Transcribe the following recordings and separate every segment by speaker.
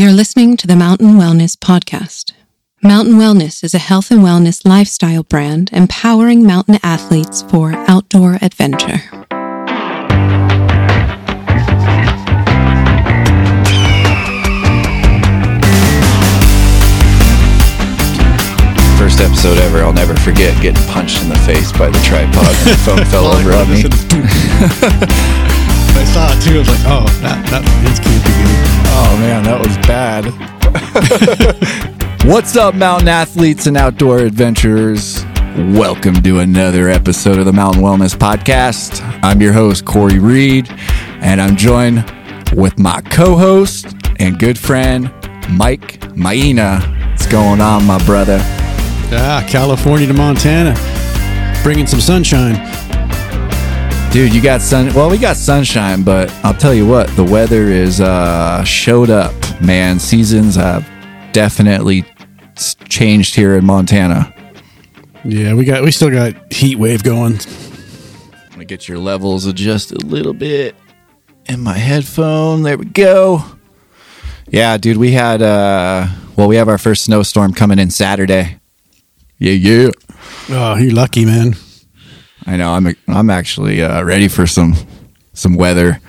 Speaker 1: You're listening to the Mountain Wellness Podcast. Mountain Wellness is a health and wellness lifestyle brand empowering mountain athletes for outdoor adventure.
Speaker 2: First episode ever, I'll never forget getting punched in the face by the tripod and the phone fell over on me.
Speaker 3: I saw it too. I was like, oh, that, that this can't be
Speaker 2: Oh man, that was bad. What's up, mountain athletes and outdoor adventurers? Welcome to another episode of the Mountain Wellness Podcast. I'm your host, Corey Reed, and I'm joined with my co host and good friend, Mike Maina. What's going on, my brother?
Speaker 3: Ah, California to Montana, bringing some sunshine.
Speaker 2: Dude, you got sun. Well, we got sunshine, but I'll tell you what, the weather is uh, showed up, man. Seasons have definitely changed here in Montana.
Speaker 3: Yeah, we got we still got heat wave going.
Speaker 2: I'm gonna get your levels adjusted a little bit in my headphone. There we go. Yeah, dude, we had uh, well, we have our first snowstorm coming in Saturday. Yeah, yeah.
Speaker 3: Oh, you're lucky, man.
Speaker 2: I know. I'm I'm actually uh, ready for some some weather,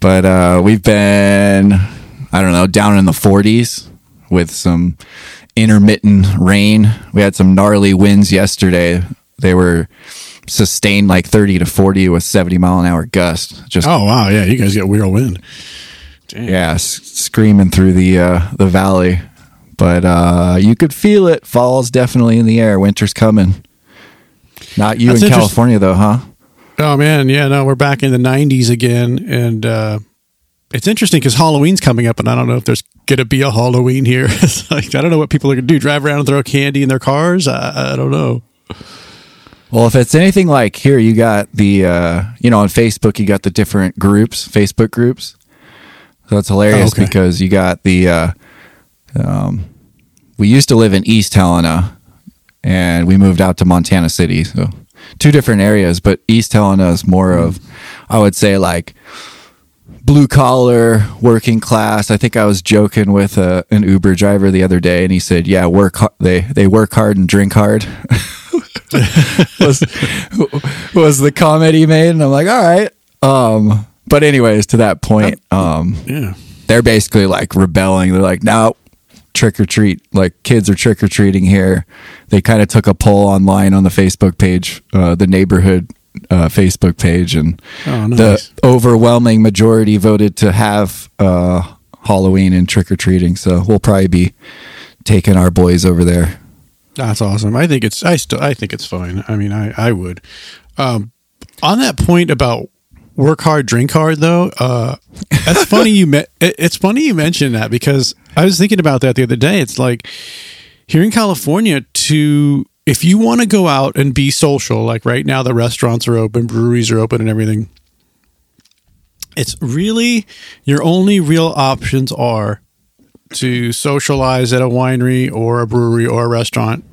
Speaker 2: but uh, we've been I don't know down in the 40s with some intermittent rain. We had some gnarly winds yesterday. They were sustained like 30 to 40 with 70 mile an hour gust. Just
Speaker 3: Oh wow, yeah, you guys get real wind. Damn.
Speaker 2: yeah, s- screaming through the uh, the valley. But uh, you could feel it. Fall's definitely in the air. Winter's coming. Not you
Speaker 3: That's
Speaker 2: in California though, huh?
Speaker 3: Oh man, yeah, no, we're back in the '90s again, and uh, it's interesting because Halloween's coming up, and I don't know if there's gonna be a Halloween here. Like I don't know what people are gonna do: drive around and throw candy in their cars. I, I don't know.
Speaker 2: Well, if it's anything like here, you got the, uh, you know, on Facebook, you got the different groups, Facebook groups. So it's hilarious
Speaker 3: Oh, okay.
Speaker 2: because you got the, uh, um, we used to live in East Helena and we moved out to Montana City. So two different areas, but East Helena is more of, I would say, like blue collar, working class. I think I was joking with a, an Uber driver the other day and he said, yeah, work, they, they work hard and drink hard. was was the comment he made, and I'm like, all right. Um, but anyways, to that point, um,
Speaker 3: Yeah,
Speaker 2: they're basically like rebelling. They're like, no, trick or treat. Like kids are trick or treating here. They kind of took a poll online on the Facebook page, uh, the neighborhood uh, Facebook page, and
Speaker 3: Oh, nice.
Speaker 2: the overwhelming majority voted to have uh, Halloween and trick or treating. So we'll probably be taking our boys over there.
Speaker 3: That's awesome. I think it's I still I think it's fine. I mean, I I would. Um, on that point about work hard, drink hard, though. Uh, that's funny you met. It, it's funny you mentioned that because I was thinking about that the other day. It's like here in California to if you want to go out and be social, like right now the restaurants are open, breweries are open, and everything. It's really your only real options are to socialize at a winery or a brewery or a restaurant.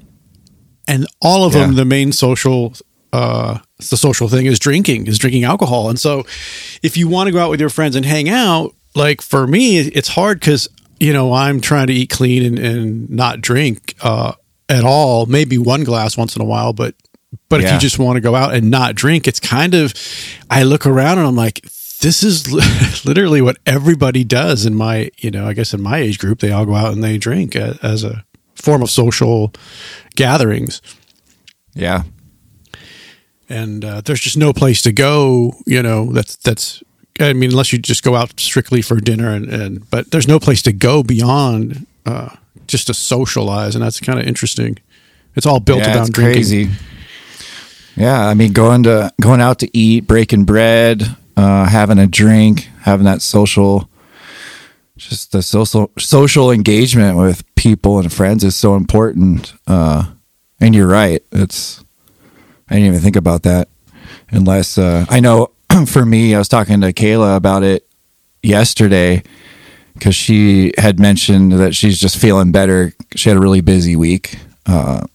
Speaker 3: And all of them, the main social, uh, the social thing is drinking, is drinking alcohol. And so if you want to go out with your friends and hang out, like for me, it's hard because, you know, I'm trying to eat clean and, and not drink uh, at all, maybe one glass once in a while. But, but if you just want to go out and not drink, it's kind of, I look around and I'm like, this is literally what everybody does in my, you know, I guess in my age group, they all go out and they drink as a form of social gatherings.
Speaker 2: Yeah.
Speaker 3: And uh, there's just no place to go, you know, that's, that's, I mean, unless you just go out strictly for dinner and, and but there's no place to go beyond uh, just to socialize. And that's kind of interesting. It's all built
Speaker 2: yeah,
Speaker 3: around drinking.
Speaker 2: crazy. Yeah, I mean, going to going out to eat, breaking bread, uh, having a drink, having that social, just the social social engagement with people and friends is so important. Uh, and you're right. It's I didn't even think about that. Unless uh, I know, for me, I was talking to Kayla about it yesterday because she had mentioned that she's just feeling better. She had a really busy week. Uh,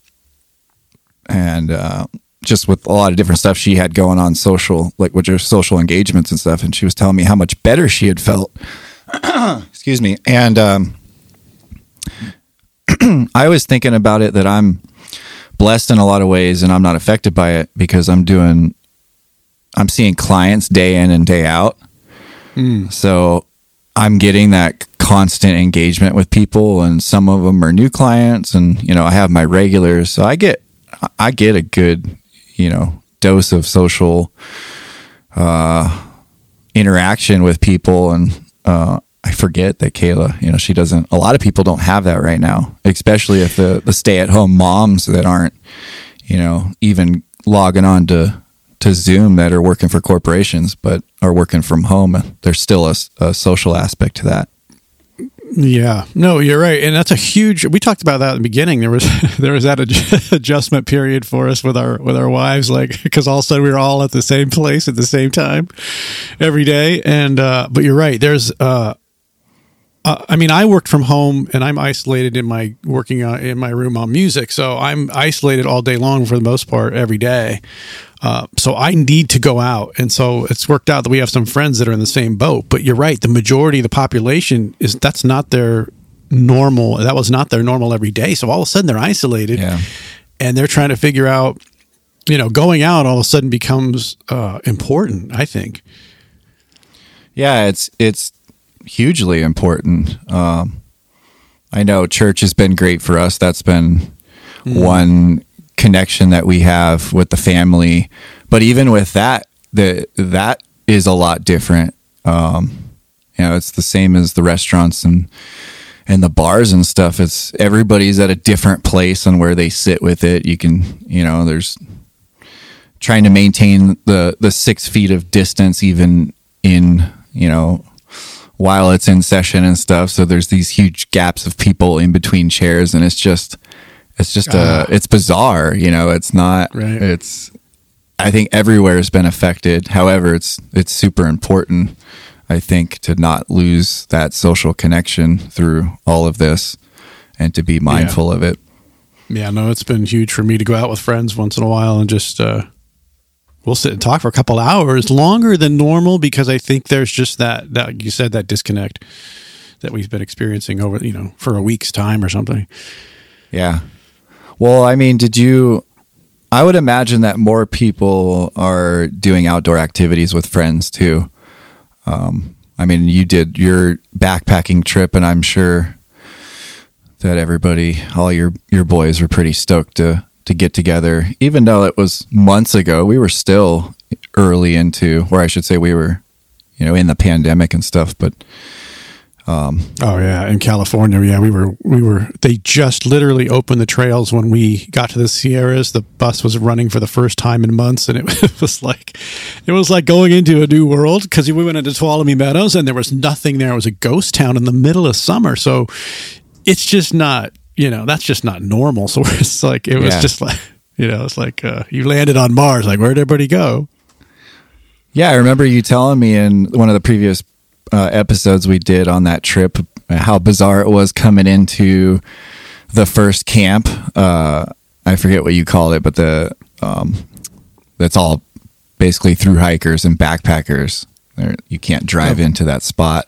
Speaker 2: and uh, just with a lot of different stuff she had going on social, like with her social engagements and stuff. And she was telling me how much better she had felt. Excuse me. And um, I was thinking about it that I'm blessed in a lot of ways and I'm not affected by it because I'm doing I'm seeing clients day in and day out. So I'm getting that constant engagement with people and some of them are new clients and you know I have my regulars so I get I get a good you know dose of social uh interaction with people and uh I forget that Kayla, you know, she doesn't a lot of people don't have that right now, especially if the the stay-at-home moms that aren't you know even logging on to to Zoom that are working for corporations but are working from home. There's still a, a social aspect to that.
Speaker 3: Yeah, no, you're right, and that's a huge. We talked about that in the beginning. There was there was that adj- adjustment period for us with our with our wives, like because all of a sudden we were all at the same place at the same time every day. And uh, but you're right. There's uh, uh, I mean, I worked from home and I'm isolated in my working uh, in my room on music, so I'm isolated all day long for the most part every day. Uh, so I need to go out, and so it's worked out that we have some friends that are in the same boat. But you're right; the majority of the population is that's not their normal. That was not their normal every day. So all of a sudden they're isolated,
Speaker 2: Yeah.
Speaker 3: and they're trying to figure out. You know, going out all of a sudden becomes uh, important. I think.
Speaker 2: Yeah, it's it's hugely important. Um, I know church has been great for us. That's been one connection that we have with the family. But even with that, the that is a lot different. Um, you know, it's the same as the restaurants and and the bars and stuff. It's everybody's at a different place on where they sit with it. You can, you know, there's trying to maintain the the six feet of distance even in you know while it's in session and stuff. So there's these huge gaps of people in between chairs and it's just it's just
Speaker 3: Ah.
Speaker 2: a it's bizarre you know? It's not
Speaker 3: Right.
Speaker 2: it's i think everywhere has been affected. However it's it's super important i think to not lose that social connection through all of this and to be mindful of it.
Speaker 3: Yeah, no, it's been huge for me to go out with friends once in a while and just uh we'll sit and talk for a couple hours, longer than normal because I think there's just that that you said that disconnect that we've been experiencing over, you know, for a week's time or something.
Speaker 2: Yeah. Well, I mean, did you? I would imagine that more people are doing outdoor activities with friends too. Um, I mean, you did your backpacking trip, and I'm sure that everybody, all your your boys, were pretty stoked to to get together. Even though it was months ago, we were still early into, or I should say, we were, you know, in the pandemic and stuff. But um,
Speaker 3: Oh yeah, in California, yeah, we were we were they just literally opened the trails when we got to the Sierras. The bus was running for the first time in months, and it was like it was like going into a new world because we went into Tuolumne Meadows and there was nothing there. It was a ghost town in the middle of summer, so it's just not you know that's just not normal. So it's like it was
Speaker 2: Yeah.
Speaker 3: just like you know it's like uh, you landed on Mars. Like where'd everybody go?
Speaker 2: Yeah, I remember you telling me in one of the previous uh, episodes we did on that trip how bizarre it was coming into the first camp. Uh, I forget what you called it, but the um, that's all basically through hikers and backpackers. There, you can't drive into that spot.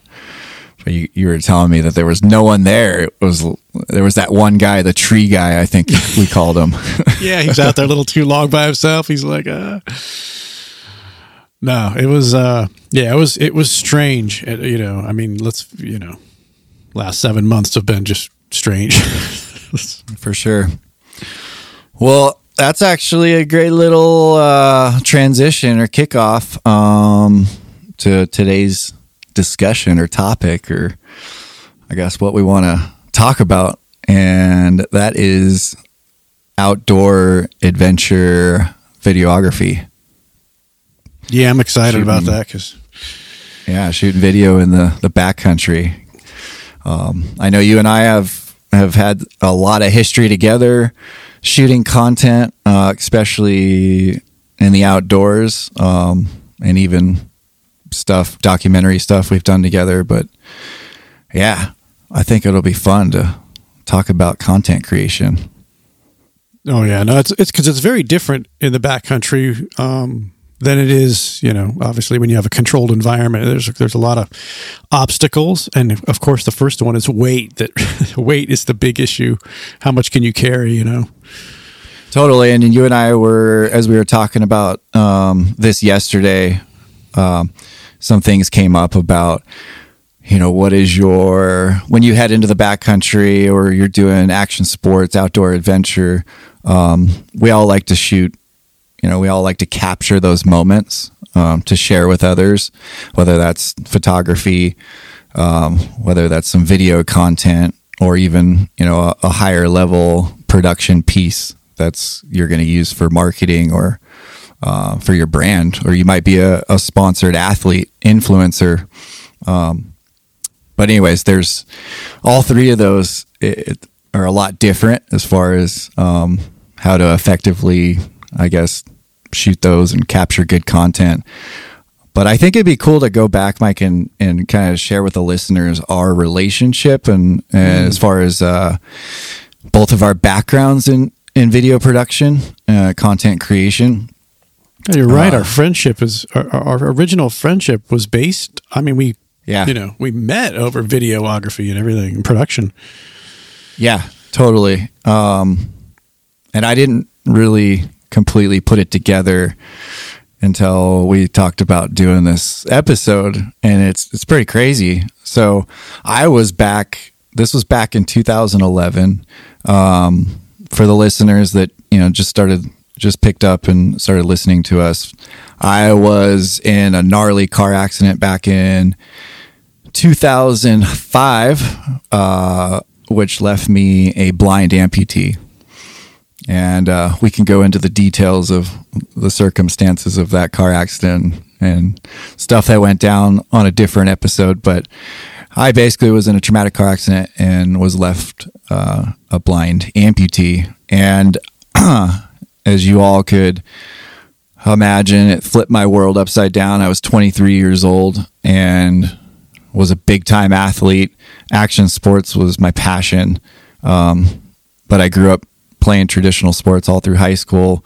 Speaker 2: You, you were telling me that there was no one there. It was there was that one guy, the tree guy, I think we called him.
Speaker 3: yeah, he's out there a little too long by himself. He's like, uh no, it was, uh, yeah, it was, it was strange. It, you know, I mean, let's, you know, last seven months have been just strange.
Speaker 2: For sure. Well, that's actually a great little uh, transition or kickoff um, to today's discussion or topic, or I guess what we want to talk about. And that is outdoor adventure videography.
Speaker 3: yeah, I'm excited about that because
Speaker 2: Yeah, shooting video in the the backcountry. Um, I know you and I have have had a lot of history together, shooting content, uh, especially in the outdoors, um, and even stuff, documentary stuff we've done together. But yeah, I think it'll be fun to talk about content creation.
Speaker 3: Oh yeah, no, it's it's because it's very different in the backcountry. Um, than it is, you know, obviously when you have a controlled environment, there's there's a lot of obstacles, and of course the first one is weight. That weight is the big issue. How much can you carry? You know.
Speaker 2: Totally. And you and I were, as we were talking about um, this yesterday, um, some things came up about, you know, what is your, when you head into the backcountry or you're doing action sports, outdoor adventure, um, we all like to shoot, you know, we all like to capture those moments um, to share with others, whether that's photography, um, whether that's some video content, or even, you know, a, a higher level production piece that's you're going to use for marketing or uh, for your brand, or you might be a, a sponsored athlete influencer. Um, but anyways, there's all three of those it, are a lot different as far as um, how to effectively, I guess, shoot those and capture good content. But I think it'd be cool to go back, Mike, and, and kind of share with the listeners our relationship and, and mm. as far as uh, both of our backgrounds in, in video production, uh, content creation.
Speaker 3: You're right. Uh, our friendship is our, our, original friendship was based. I mean, we yeah, you know, we met over videography and everything and production.
Speaker 2: Yeah, totally. Um, and I didn't really completely put it together until we talked about doing this episode, and it's it's pretty crazy. So I was back. This was back in 2011. Um, for the listeners that you know just started just picked up and started listening to us, I was in a gnarly car accident back in 2005, uh, which left me a blind amputee. And uh, we can go into the details of the circumstances of that car accident and stuff that went down on a different episode. But I basically was in a traumatic car accident and was left uh, a blind amputee. And as you all could imagine, it flipped my world upside down. I was 23 years old and was a big time athlete. Action sports was my passion. Um, but I grew up playing traditional sports all through high school.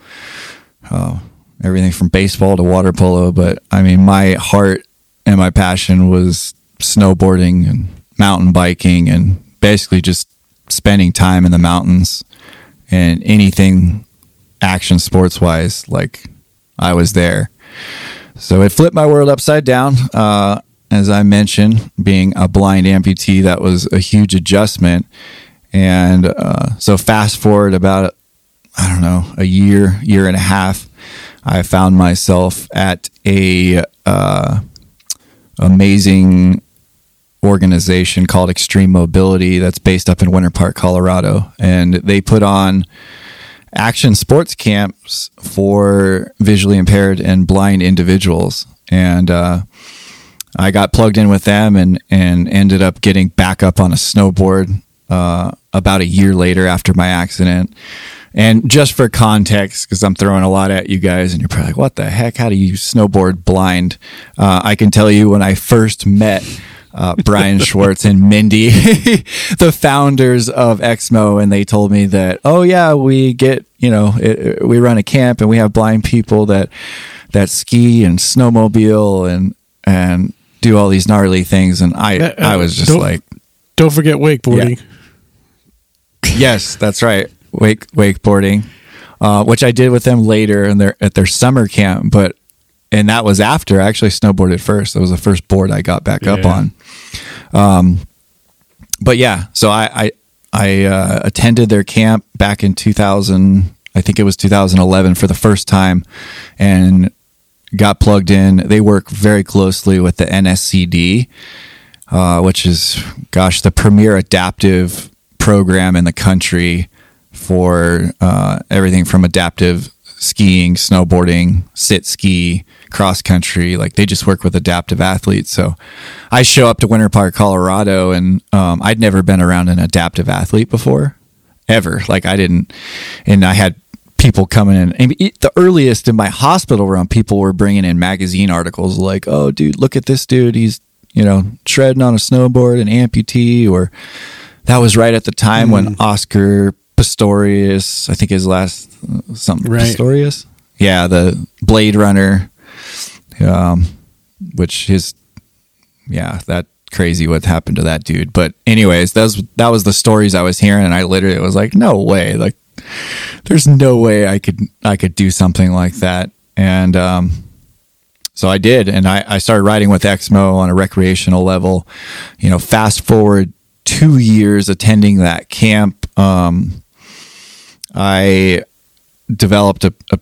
Speaker 2: Uh, everything from baseball to water polo. But I mean, my heart and my passion was snowboarding and mountain biking and basically just spending time in the mountains and anything action sports wise like i was there so it flipped my world upside down uh, as i mentioned being a blind amputee that was a huge adjustment and uh, so fast forward about i don't know a year year and a half i found myself at a uh, amazing organization called Extreme Mobility that's based up in Winter Park, Colorado. And they put on action sports camps for visually impaired and blind individuals. And uh, I got plugged in with them and, and ended up getting back up on a snowboard uh, about a year later after my accident. And just for context, because I'm throwing a lot at you guys, and you're probably like, what the heck? How do you snowboard blind? Uh, I can tell you when I first met uh, Brian Schwartz and Mindy, the founders of Exmo, and they told me that, oh yeah, we get, you know, it, we run a camp and we have blind people that that ski and snowmobile and and do all these gnarly things, and I uh, I was just like,
Speaker 3: don't forget wakeboarding.
Speaker 2: Yeah. yes, that's right, wake wakeboarding. Uh, which I did with them later in their at their summer camp, but and that was after I actually snowboarded first. That was the first board I got back yeah. up on. Um, but yeah, so I I, I uh, attended their camp back in 2000. I think it was 2011 for the first time, and got plugged in. They work very closely with the NSCD, uh, which is gosh the premier adaptive program in the country for uh, everything from adaptive skiing, snowboarding, sit ski, cross country. Like they just work with adaptive athletes. So I show up to Winter Park, Colorado, and um, I'd never been around an adaptive athlete before, ever. Like I didn't, and I had people coming in. And the earliest in my hospital room, people were bringing in magazine articles like, "Oh, dude, look at this dude. He's you know shredding on a snowboard, an amputee." Or that was right at the time mm. when Oscar Pistorius, I think his last uh, something right. Pistorius. Yeah, the Blade Runner um, which is yeah, that crazy what happened to that dude. But anyways, that was that was the stories I was hearing, and I literally was like, no way, like there's no way I could I could do something like that, and um, so I did, and I, I started riding with Exmo on a recreational level. You know, fast forward two years attending that camp, um, I developed a, a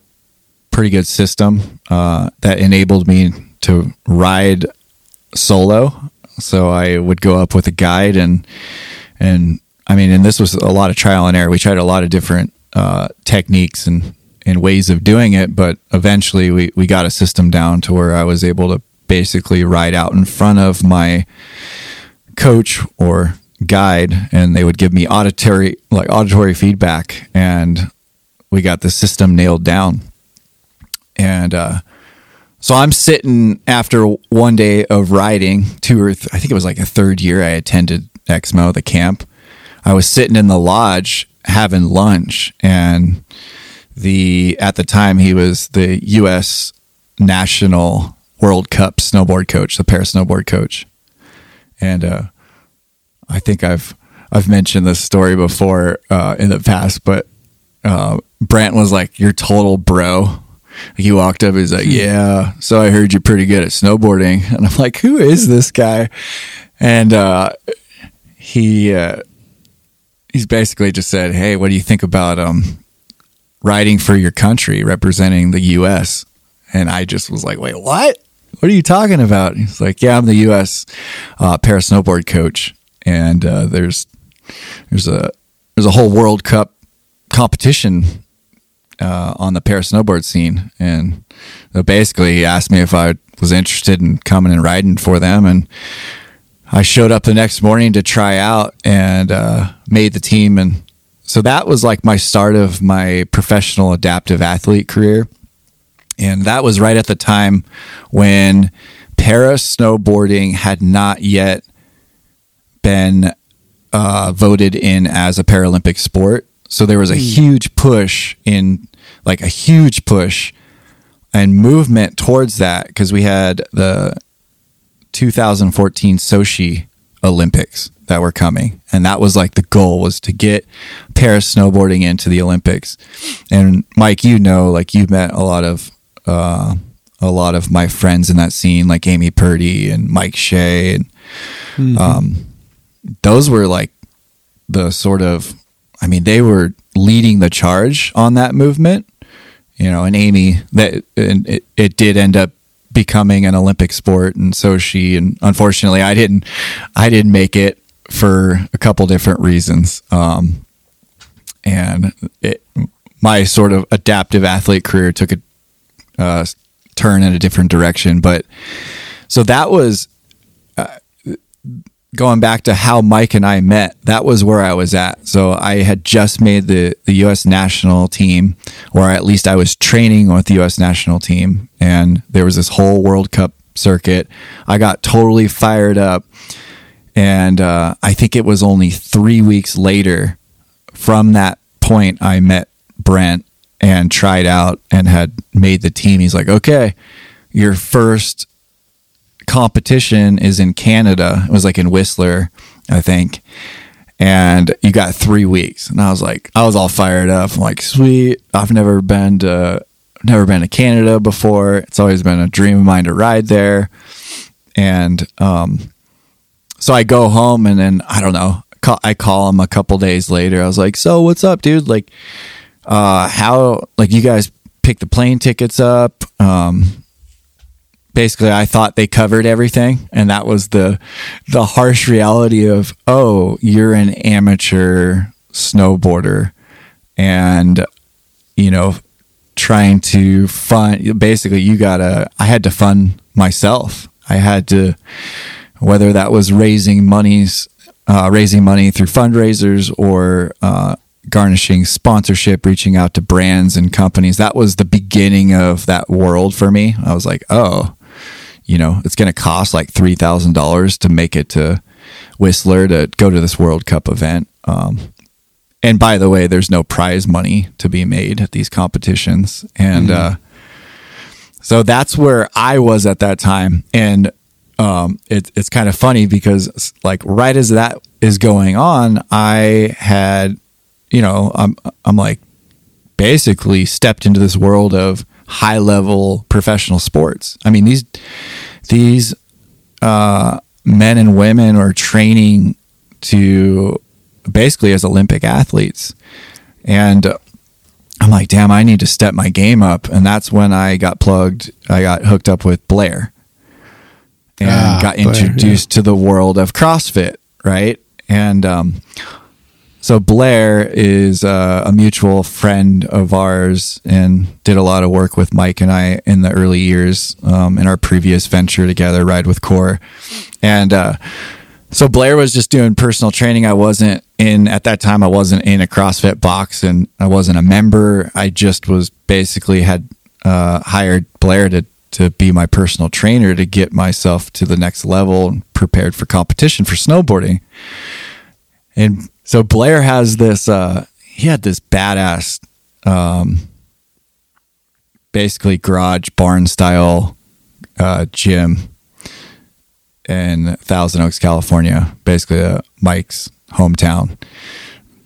Speaker 2: pretty good system uh, that enabled me to ride solo. So I would go up with a guide and and I mean, and this was a lot of trial and error. We tried a lot of different uh, techniques and and ways of doing it, but eventually we we got a system down to where I was able to basically ride out in front of my coach or guide and they would give me auditory like auditory feedback and we got the system nailed down and uh, so I'm sitting after one day of riding, two or th- I think it was like a third year I attended Exmo, the camp. I was sitting in the lodge having lunch, and the at the time he was the U.S. National World Cup snowboard coach, the para snowboard coach, and uh, I think I've I've mentioned this story before uh, in the past, but uh, Brant was like, "You're total bro." he walked up. He's like, hmm. "Yeah, so I heard you're pretty good at snowboarding," and I'm like, "Who is this guy?" And uh, he uh, he's basically just said, "Hey, what do you think about um, riding for your country, representing the U.S.?" And I just was like, "Wait, what? What are you talking about?" He's like, "Yeah, I'm the U.S. Uh, para snowboard coach, and uh, there's there's a there's a whole World Cup competition uh, on the para snowboard scene, and basically he asked me if I was interested in coming and riding for them, and I showed up the next morning to try out and uh, made the team, and so that was like my start of my professional adaptive athlete career, and that was right at the time when para snowboarding had not yet been uh, voted in as a Paralympic sport. So there was a hmm. huge push in like a huge push and movement towards that because we had the 2014 Sochi Olympics that were coming, and that was like the goal was to get para snowboarding into the Olympics. And Mike, you know, like you met a lot of uh, a lot of my friends in that scene, like Amy Purdy and Mike Shea, and mm-hmm. um, those were like the sort of, I mean, they were leading the charge on that movement you know, and Amy that and it, it did end up becoming an Olympic sport, and so she and unfortunately, I didn't, I didn't make it for a couple different reasons, um, and it, my sort of adaptive athlete career took a uh, turn in a different direction, but so that was. Uh, going back to how Mike and I met, that was where I was at. So I had just made the, the U.S. national team, or at least I was training with the U.S. national team, and there was this whole World Cup circuit. I got totally fired up. And uh, I think it was only three weeks later from that point I met Brent and tried out and had made the team. He's like, okay, your first competition is in Canada. It was like in Whistler, I think. And you got three weeks. And I was like, I was all fired up. I'm like, sweet. I've never been to never been to Canada before. It's always been a dream of mine to ride there. And um so I go home and then I don't know. I call him a couple days later. I was like, "So what's up, dude? Like, uh, how like you guys pick the plane tickets up? Um, basically I thought they covered everything and that was the the harsh reality of oh you're an amateur snowboarder and you know trying to fund basically you got to I had to fund myself I had to whether that was raising monies uh, raising money through fundraisers or uh, garnishing sponsorship, reaching out to brands and companies. That was the beginning of that world for me. I was like, oh, you know, it's going to cost like $3,000 to make it to Whistler to go to this World Cup event. Um, and by the way, there's no prize money to be made at these competitions. And, mm-hmm. uh, so that's where I was at that time, and um, it, it's kind of funny because like right as that is going on, I had, you know, I'm I'm like basically stepped into this world of high level professional sports. I mean these these uh, men and women are training to basically as Olympic athletes, and I'm like, damn, I need to step my game up. And that's when I got plugged. I got hooked up with Blair and
Speaker 3: Ah,
Speaker 2: got
Speaker 3: Blair,
Speaker 2: introduced to the world of CrossFit, right? And um, so Blair is uh, a mutual friend of ours and did a lot of work with Mike and I in the early years um, in our previous venture together, Ride with Core. And uh, so Blair was just doing personal training. I wasn't in at that time. I wasn't in a CrossFit box, and I wasn't a member. I just was basically had uh, hired Blair to to be my personal trainer to get myself to the next level and prepared for competition for snowboarding. And so Blair has this. Uh, he had this badass, um, basically garage barn style uh, gym in Thousand Oaks, California, basically uh, Mike's hometown,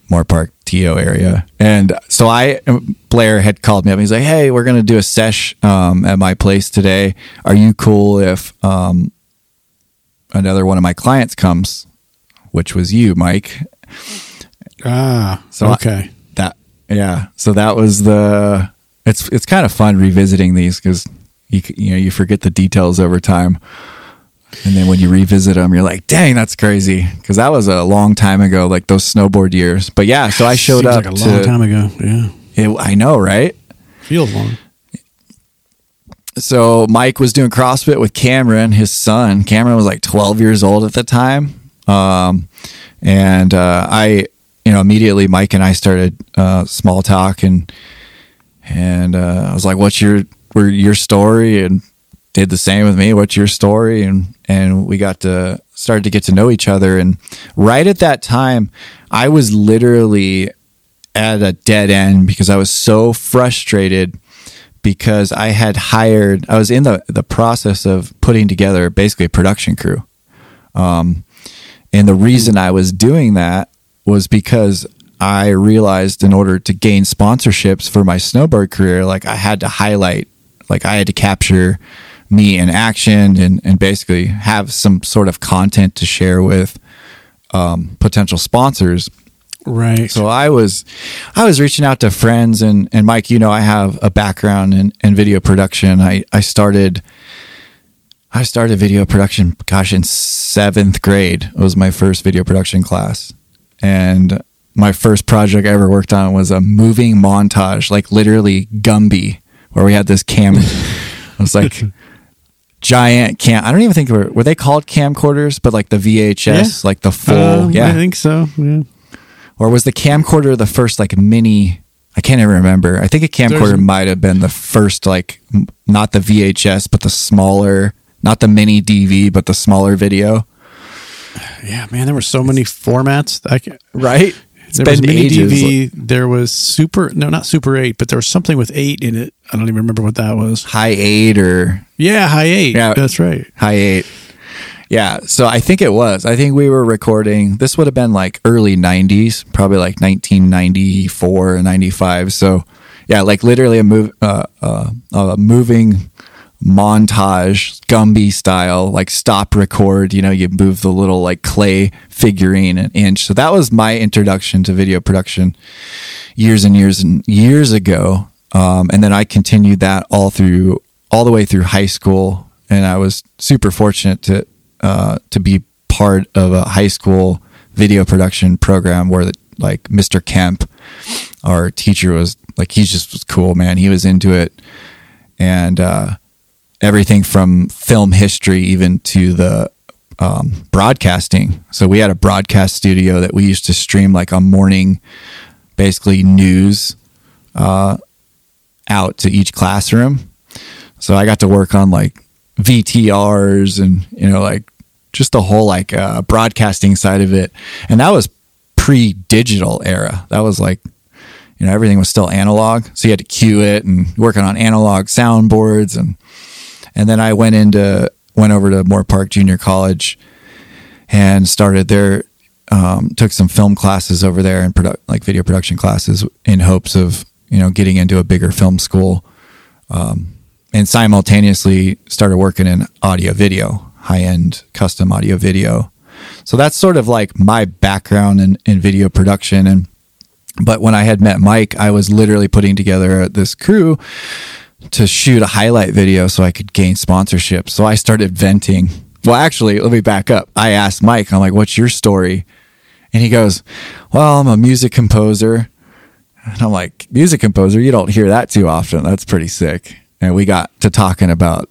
Speaker 2: Moorpark, TO area. And so I, Blair had called me up. And he's like, "Hey, we're gonna do a sesh um, at my place today. Are you cool if um, another one of my clients comes?" Which was you, Mike.
Speaker 3: Ah,
Speaker 2: So I-
Speaker 3: okay.
Speaker 2: That yeah. So that was the. It's it's kind of fun revisiting these because you you know you forget the details over time, and then when you revisit them, you're like, dang, that's crazy because that was a long time ago, like those snowboard years. But yeah, so I showed
Speaker 3: Seems
Speaker 2: up
Speaker 3: like a
Speaker 2: to.
Speaker 3: long time ago. Yeah,
Speaker 2: It, I know, right?
Speaker 3: feels long.
Speaker 2: so Mike was doing CrossFit with Cameron, his son. Cameron was like 12 years old at the time. Um, and uh, I, you know, immediately Mike and I started uh, small talk and and uh, I was like, "What's your where your story?" And did the same with me. What's your story? And and we got to started to get to know each other. And right at that time, I was literally at a dead end because I was so frustrated because I had hired, I was in the, the process of putting together basically a production crew. Um, and the reason I was doing that was because I realized in order to gain sponsorships for my snowboard career, like I had to highlight, like I had to capture me in action and, and basically have some sort of content to share with um, potential sponsors.
Speaker 3: Right.
Speaker 2: So I was, I was reaching out to friends and, and Mike, you know, I have a background in, in video production. I, I started, I started video production, gosh, in seventh grade It was my first video production class. And my first project I ever worked on was a moving montage, like literally Gumby, where we had this cam. it was like giant cam. I don't even think were, were they called camcorders, but like the VHS,
Speaker 3: Yeah.
Speaker 2: like the full,
Speaker 3: Um,
Speaker 2: yeah
Speaker 3: I think so. Yeah.
Speaker 2: or was the camcorder the first like mini i can't even remember i think a camcorder
Speaker 3: There's-
Speaker 2: might have been the first like m- not the vhs but the smaller not the mini dv but the smaller video
Speaker 3: Yeah, man, there were so many formats. I can,
Speaker 2: right
Speaker 3: there was mini
Speaker 2: ages.
Speaker 3: DV. There was super. No, not super eight, but there was something with eight in it. I don't even remember what that was.
Speaker 2: Hi8 or
Speaker 3: Yeah, Hi8.
Speaker 2: Yeah.
Speaker 3: that's right.
Speaker 2: Hi8 yeah so i think it was i think we were recording this would have been like early 90s probably like 1994 or 95 so yeah like literally a move uh, uh, a moving montage gumby style like stop record you know you move the little like clay figurine an inch. So that was my introduction to video production years and years and years ago. Um, and then i continued that all through all the way through high school. And i was super fortunate to uh, to be part of a high school video production program where the, like mr kemp our teacher was like he just was cool man. He was into it. And uh, everything from film history even to the um, broadcasting. So we had a broadcast studio that we used to stream like a morning, basically news uh, out to each classroom. So I got to work on like VTRs and you know like just the whole like uh, broadcasting side of it, and that was pre-digital era. That was like you know, everything was still analog. So you had to cue it and working on analog soundboards. And, and then I went into, went over to Moorpark Junior College and started there, um, took some film classes over there and produ- like video production classes in hopes of, you know, getting into a bigger film school. Um, and simultaneously started working in audio video, high end custom audio video. So that's sort of like my background in, in video production. And, but when I had met Mike, I was literally putting together this crew to shoot a highlight video so I could gain sponsorship. So I started venting. Well, actually, let me back up. I asked Mike, I'm like, what's your story? And he goes, well, I'm a music composer. And I'm like, music composer? You don't hear that too often. That's pretty sick. And we got to talking about,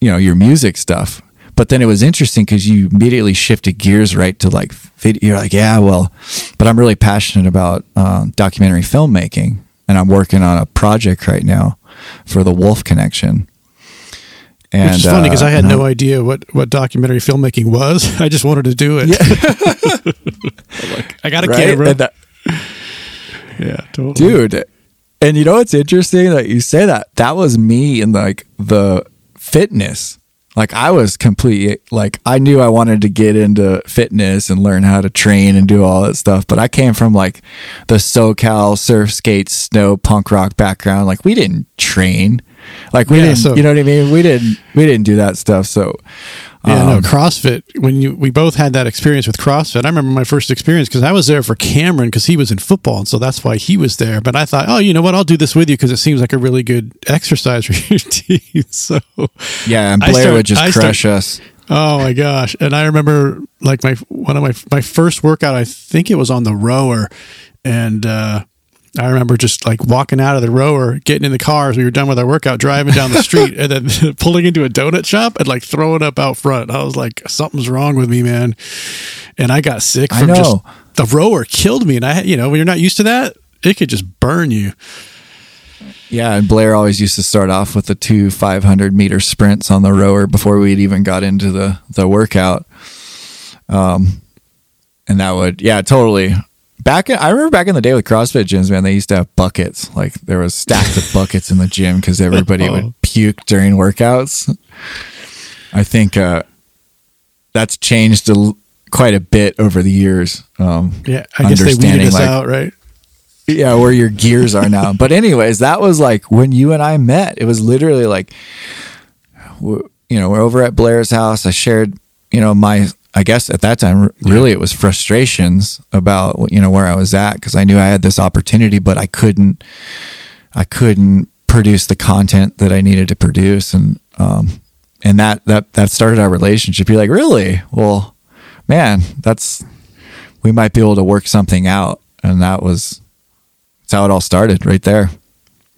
Speaker 2: you know, your music stuff. But then it was interesting because you immediately shifted gears right to like. You're like, yeah, well, but I'm really passionate about uh, documentary filmmaking, and I'm working on a project right now for the Wolf Connection. And,
Speaker 3: Which is funny because
Speaker 2: uh,
Speaker 3: I had
Speaker 2: and
Speaker 3: no idea what, what documentary filmmaking was. I just wanted to do it. I got a
Speaker 2: right?
Speaker 3: camera.
Speaker 2: That-
Speaker 3: yeah, totally.
Speaker 2: dude. And you know what's interesting that you say that that was me in like the fitness. Like I was complete like I knew I wanted to get into fitness and learn how to train and do all that stuff, but I came from like the SoCal surf skate snow punk rock background. Like we didn't train. Like we
Speaker 3: Yeah,
Speaker 2: didn't
Speaker 3: so-
Speaker 2: you know what I mean? We didn't we didn't do that stuff. So
Speaker 3: Yeah, no,
Speaker 2: um,
Speaker 3: CrossFit. When you we both had that experience with CrossFit, I remember my first experience because I was there for Cameron because he was in football, and so that's why he was there. But I thought, oh, you know what? I'll do this with you because it seems like a really good exercise for your team. So,
Speaker 2: yeah, and Blair
Speaker 3: start-
Speaker 2: would just
Speaker 3: I start-
Speaker 2: crush us.
Speaker 3: oh my gosh! And I remember like my one of my my first workout. I think it was on the rower, and uh, I remember just like walking out of the rower, getting in the car as we were done with our workout, driving down the street, and then pulling into a donut shop and like throwing up out front. I was like, something's wrong with me, man. And I got sick
Speaker 2: I
Speaker 3: from just the rower killed me. And I, you know, when you're not used to that, it could just burn you.
Speaker 2: Yeah, and Blair always used to start off with the two 500 meter sprints on the rower before we'd even got into the the workout. Um, and that would, yeah, totally. Back, in, I remember back in the day with CrossFit gyms, man, they used to have buckets. Like there was stacks of buckets in the gym because everybody
Speaker 3: Oh.
Speaker 2: would puke during workouts. I think uh, that's changed a quite a bit over the years. Um,
Speaker 3: Yeah, I guess they weeded us
Speaker 2: like-
Speaker 3: out, right?
Speaker 2: yeah, where your gears are now. But anyways, that was like when you and I met. It was literally like, you know, we're over at Blair's house. I shared, you know, my, I guess at that time, really it was frustrations about, you know, where I was at because I knew I had this opportunity, but I couldn't, I couldn't produce the content that I needed to produce. And, um, and that, that, that started our relationship. You're like, really? Well, man, that's, we might be able to work something out. And that was, that's how it all started right there.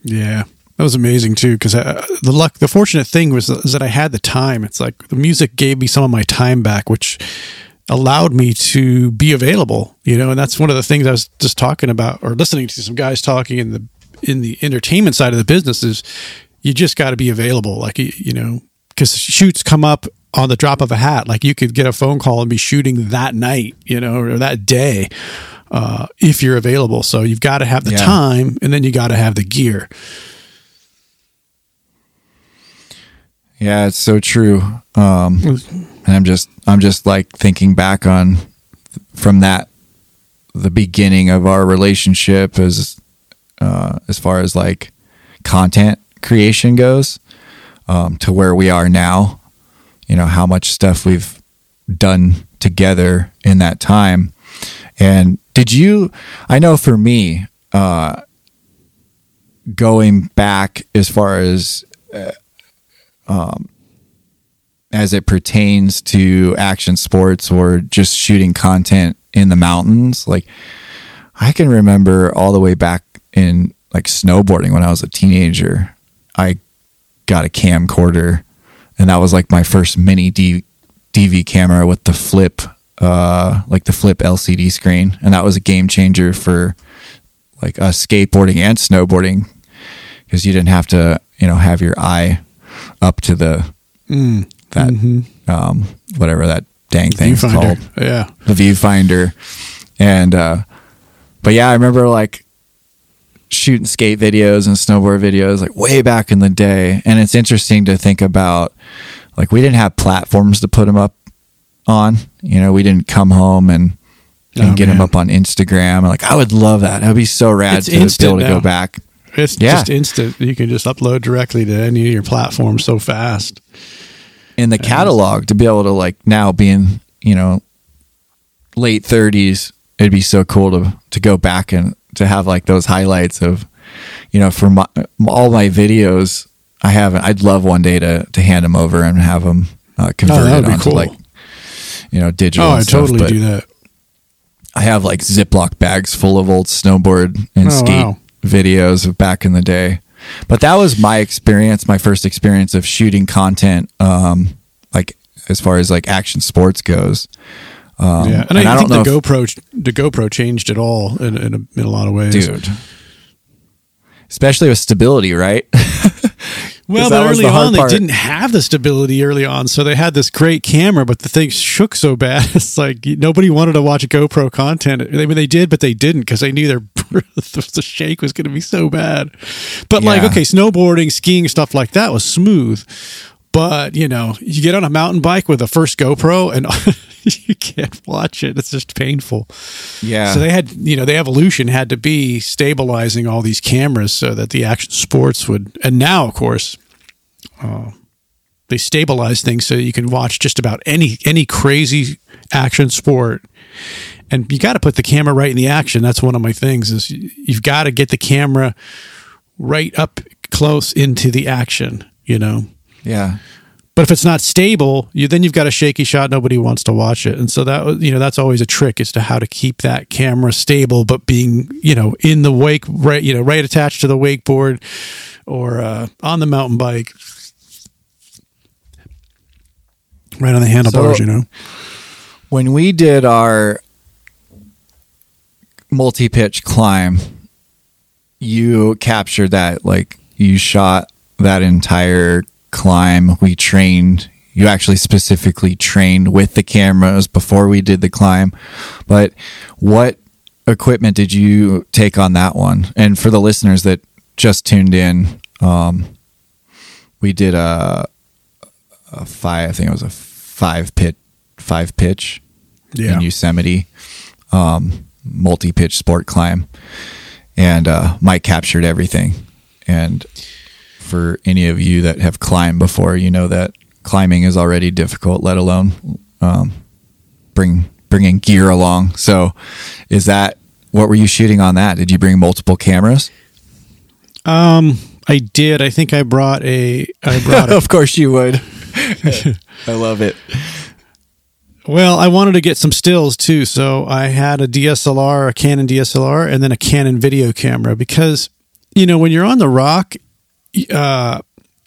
Speaker 3: Yeah, that was amazing too. Because the luck, the fortunate thing was is that I had the time. It's like the music gave me some of my time back, which allowed me to be available. You know, and that's one of the things I was just talking about or listening to some guys talking in the in the entertainment side of the business is you just got to be available. Like you, you know, because shoots come up on the drop of a hat. Like you could get a phone call and be shooting that night, you know, or that day. Uh, if you're available, so you've got to have the
Speaker 2: Yeah.
Speaker 3: time, and then you got to have the gear.
Speaker 2: Yeah, it's so true. Um, and I'm just, I'm just like thinking back on from that, the beginning of our relationship as, uh, as far as like content creation goes, um, to where we are now, you know, how much stuff we've done together in that time. And did you, I know for me, uh, going back as far as as it pertains to action sports or just shooting content in the mountains. Like I can remember all the way back in like snowboarding when I was a teenager. I got a camcorder and that was like my first mini D- DV camera with the flip uh like the flip LCD screen and that was a game changer for like us skateboarding and snowboarding because you didn't have to, you know, have your eye up to the that um whatever that dang thing thing's called
Speaker 3: Yeah.
Speaker 2: the viewfinder and uh but yeah i remember like shooting skate videos and snowboard videos like way back in the day. And it's interesting to think about like we didn't have platforms to put them up on. You know, we didn't come home and and
Speaker 3: Oh,
Speaker 2: get them
Speaker 3: man.
Speaker 2: up on Instagram. Like I would love that. That'd be so rad
Speaker 3: It's
Speaker 2: to be able to
Speaker 3: now.
Speaker 2: go back.
Speaker 3: It's
Speaker 2: Yeah.
Speaker 3: just instant. You can just upload directly to any of your platforms so fast.
Speaker 2: in the catalog to be able to like now being you know late 30s it'd be so cool to to go back and to have like those highlights of you know for my, all my videos i haven't i'd love one day to to hand them over and have them uh, converted
Speaker 3: Oh,
Speaker 2: onto
Speaker 3: cool.
Speaker 2: like you know digital
Speaker 3: Oh, I
Speaker 2: stuff,
Speaker 3: totally do that.
Speaker 2: i have like ziploc bags full of old snowboard and
Speaker 3: Oh,
Speaker 2: skate
Speaker 3: wow.
Speaker 2: Videos of back in the day. But that was my experience my first experience of shooting content um like as far as like action sports goes. Um,
Speaker 3: yeah, and, I,
Speaker 2: don't
Speaker 3: think
Speaker 2: know
Speaker 3: the
Speaker 2: if-
Speaker 3: GoPro the GoPro changed it all in in a, in a lot of ways.
Speaker 2: dude. Especially with stability right
Speaker 3: Well, but early
Speaker 2: the
Speaker 3: on, they didn't have the stability early on, so they had this great camera, but the thing shook so bad. It's like nobody wanted to watch GoPro content. I mean, they did, but they didn't because they knew their the shake was going to be so bad. But like, okay, snowboarding, skiing, stuff like that was smooth. But you know, you get on a mountain bike with a first GoPro and you can't watch it. It's just painful.
Speaker 2: yeah
Speaker 3: So they had, you know, the evolution had to be stabilizing all these cameras so that the action sports would. And now, of course, uh, they stabilize things so you can watch just about any any crazy action sport. And you got to put the camera right in the action. That's one of my things. Is you- you've got to get the camera right up close into the action. You know.
Speaker 2: yeah
Speaker 3: But if it's not stable, you then you've got a shaky shot. Nobody wants to watch it, and so that you know that's always a trick as to how to keep that camera stable, but being you know in the wake, right you know right attached to the wakeboard or uh, on the mountain bike, right on the handlebars.
Speaker 2: So-
Speaker 3: you know,
Speaker 2: when we did our multi-pitch climb you captured that like you shot that entire climb. We trained you actually specifically trained with the cameras before we did the climb. But what equipment did you take on that one? And for the listeners that just tuned in um, we did a, a five i think it was a five pit five pitch
Speaker 3: Yeah.
Speaker 2: in Yosemite, um, multi pitch sport climb. And uh, Mike captured everything. And for any of you that have climbed before, you know that climbing is already difficult, let alone um, bring bringing gear along. So, is that what were you shooting on that? Did you bring multiple cameras?
Speaker 3: um, I did. I think I brought a. I brought a
Speaker 2: of course you would. I love it.
Speaker 3: Well, I wanted to get some stills too, so I had a DSLR, a Canon DSLR, and then a Canon video camera because you know when you're on the rock, uh,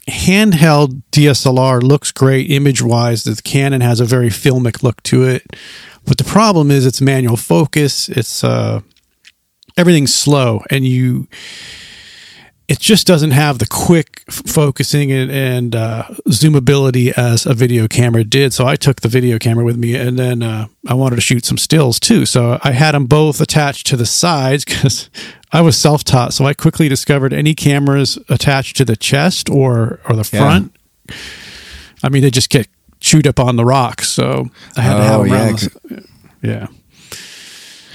Speaker 3: handheld DSLR looks great image wise. The Canon has a very filmic look to it, but the problem is it's manual focus. It's uh, everything's slow, and you it just doesn't have the quick f- focusing and, and uh, zoomability as a video camera did. So I took the video camera with me, and then uh, I wanted to shoot some stills too. So I had them both attached to the sides because I was self-taught. So I quickly discovered any cameras attached to the chest or or the
Speaker 2: Yeah.
Speaker 3: front. I mean, they just get chewed up on the rocks. So I had to have
Speaker 2: Oh,
Speaker 3: them
Speaker 2: yeah.
Speaker 3: The, yeah.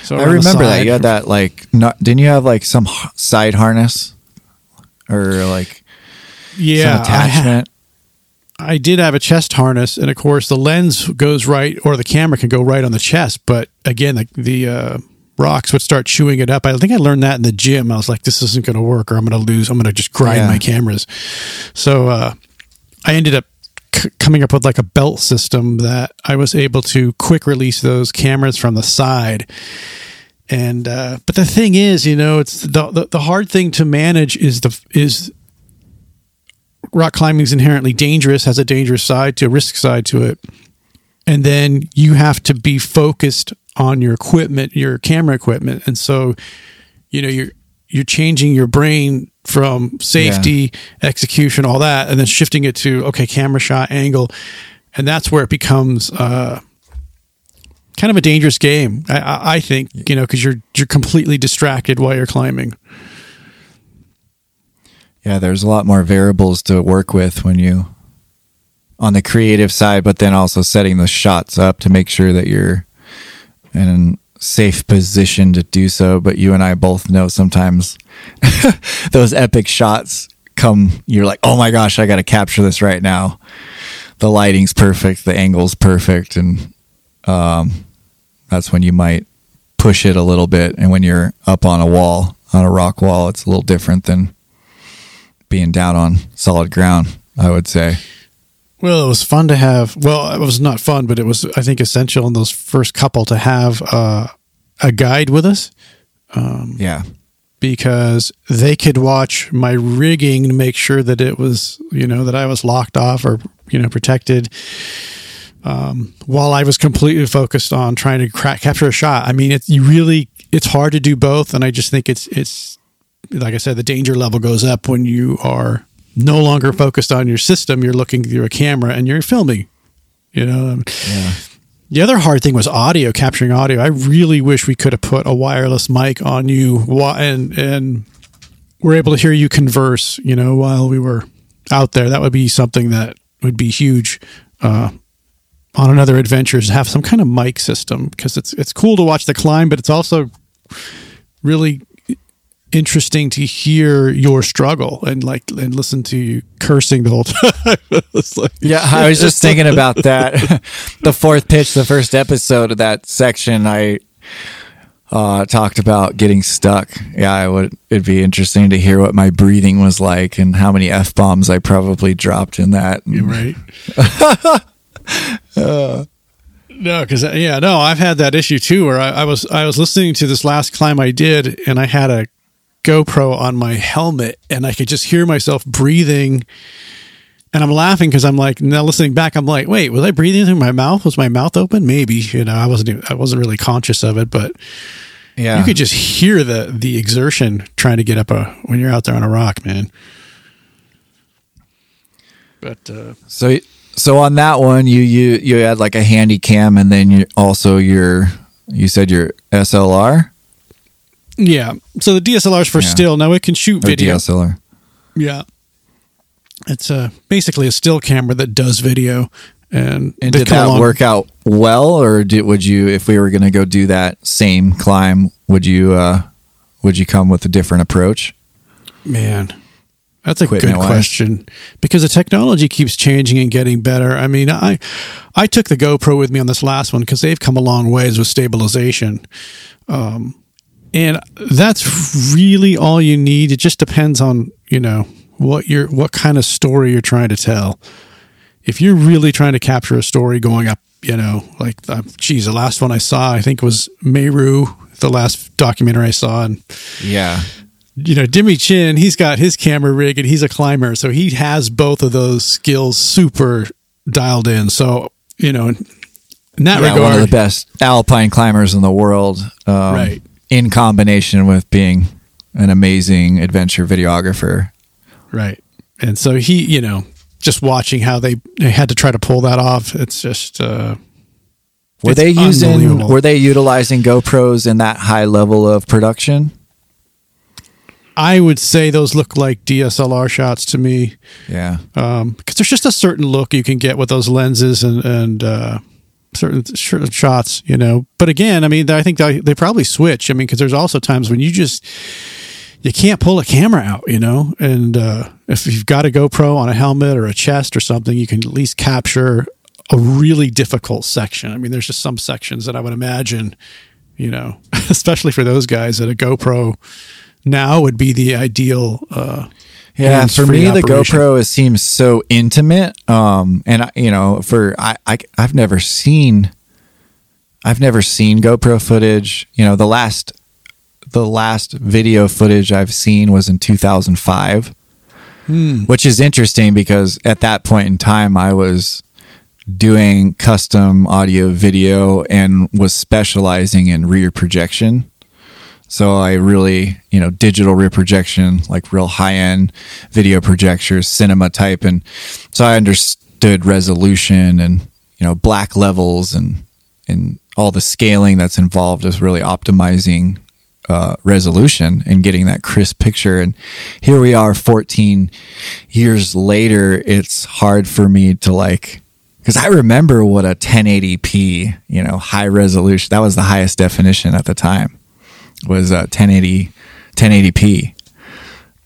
Speaker 3: So
Speaker 2: I remember that you had that like not didn't you have like some h- side harness or like
Speaker 3: yeah,
Speaker 2: some
Speaker 3: I ha-
Speaker 2: attachment?
Speaker 3: I did have a chest harness, and of course, the lens goes right, or the camera can go right on the chest. But again, the, the uh, rocks would start chewing it up. I think I learned that in the gym. I was like, this isn't going to work, or I'm going to lose. I'm going to just grind
Speaker 2: Yeah.
Speaker 3: my cameras. So uh, I ended up c- coming up with like a belt system that I was able to quick release those cameras from the side. And uh, but the thing is, you know, it's the, the the hard thing to manage is the is rock climbing is inherently dangerous, has a dangerous side to a risk side to it. And then you have to be focused on your equipment, your camera equipment. And so, you know, you're you're changing your brain from safety, execution, all that, and then shifting it to okay, camera shot, angle. And that's where it becomes uh kind of a dangerous game. I, I, I think, you know, because you're you're completely distracted while you're climbing.
Speaker 2: Yeah, there's a lot more variables to work with when you on the creative side, but then also setting the shots up to make sure that you're in a safe position to do so. But you and I both know sometimes those epic shots come, you're like, oh my gosh, I got to capture this right now. The lighting's perfect, the angle's perfect, and um, that's when you might push it a little bit. And when you're up on a wall, on a rock wall, it's a little different than being down on solid ground, I would say.
Speaker 3: Well, it was fun to have. Well, it was not fun, but it was, I think, essential in those first couple to have uh, a guide with us
Speaker 2: Yeah.
Speaker 3: because they could watch my rigging to make sure that it was, you know, that I was locked off or, you know, protected. Um, while I was completely focused on trying to crack, capture a shot. I mean, it's you really, it's hard to do both. And I just think it's, it's, like I said, the danger level goes up when you are no longer focused on your system. You're looking through a camera and you're filming, you know.
Speaker 2: Yeah.
Speaker 3: The other hard thing was audio, capturing audio. I really wish we could have put a wireless mic on you and and we're able to hear you converse, you know, while we were out there. That would be something that would be huge uh, on another adventure is to have some kind of mic system because it's it's cool to watch the climb, but it's also really interesting to hear your struggle and like and listen to you cursing the whole time. Like-
Speaker 2: Yeah, I was just thinking about that. the fourth pitch, the first episode of that section, I uh, talked about getting stuck. Yeah, it would. It'd be interesting to hear what my breathing was like and how many f bombs I probably dropped in that.
Speaker 3: right. no, because yeah, no, I've had that issue too. Where I, I was I was listening to this last climb I did, and I had a GoPro on my helmet, and I could just hear myself breathing. And I'm laughing because I'm like now listening back. I'm like, wait, was I breathing through my mouth? Was my mouth open? Maybe you know I wasn't. even- I wasn't really conscious of it, but
Speaker 2: Yeah,
Speaker 3: you could just hear the the exertion trying to get up a when you're out there on a rock, man. But uh,
Speaker 2: So so on that one, you you you had like a handy cam, and then you also your you said your SLR
Speaker 3: yeah, so the DSLR is for
Speaker 2: Yeah.
Speaker 3: still. Now it can shoot
Speaker 2: or
Speaker 3: video.
Speaker 2: DSLR.
Speaker 3: Yeah. It's uh, basically a still camera that does video. And,
Speaker 2: And did that
Speaker 3: along-
Speaker 2: work out well, or did, would you, if we were going to go do that same climb, would you uh, would you come with a different approach?
Speaker 3: Man, that's a good question because the technology keeps changing and getting better. I mean, I I took the GoPro with me on this last one because they've come a long ways with stabilization. Um, and that's really all you need. It just depends on, you know, what you're what kind of story you're trying to tell. If you're really trying to capture a story going up, you know, like uh, geez, the last one I saw I think was Meru, the last documentary I saw, and
Speaker 2: Yeah,
Speaker 3: you know, Jimmy Chin, he's got his camera rig and he's a climber. So he has both of those skills super dialed in. So, you know, in that
Speaker 2: yeah,
Speaker 3: regard,
Speaker 2: one of the best alpine climbers in the world, um,
Speaker 3: Right.
Speaker 2: In combination with being an amazing adventure videographer.
Speaker 3: right. And so he, you know, just watching how they, they had to try to pull that off. It's just, uh,
Speaker 2: Were
Speaker 3: It's
Speaker 2: they using? Were they utilizing GoPros in that high level of production?
Speaker 3: I would say those look like DSLR shots to me.
Speaker 2: Yeah,
Speaker 3: Um, because there's just a certain look you can get with those lenses and, and, uh, certain certain shots, you know. But again, I mean, I think they, they probably switch. I mean, because there's also times when you just you can't pull a camera out, you know. And uh, if you've got a GoPro on a helmet or a chest or something, you can at least capture a really difficult section. I mean, there's just some sections that I would imagine, you know, especially for those guys that a GoPro now would be the ideal. Uh,
Speaker 2: Yeah, for me, the. GoPro is, seems so intimate. Um, and I, you know, for I, I, I've never seen, I've never seen GoPro footage. You know, the last, the last video footage I've seen was in 2005, which is interesting because at that point in time, I was doing custom audio video and was specializing in rear projection. So I really, you know, digital rear projection, like real high end video projectors, cinema type. And so I understood resolution and, you know, black levels and, and all the scaling that's involved is really optimizing uh, resolution and getting that crisp picture. And here we are 14 years later. It's hard for me to like, because I remember what a 1080p, you know, high resolution, that was the highest definition at the time, was uh, 1080, 1080p.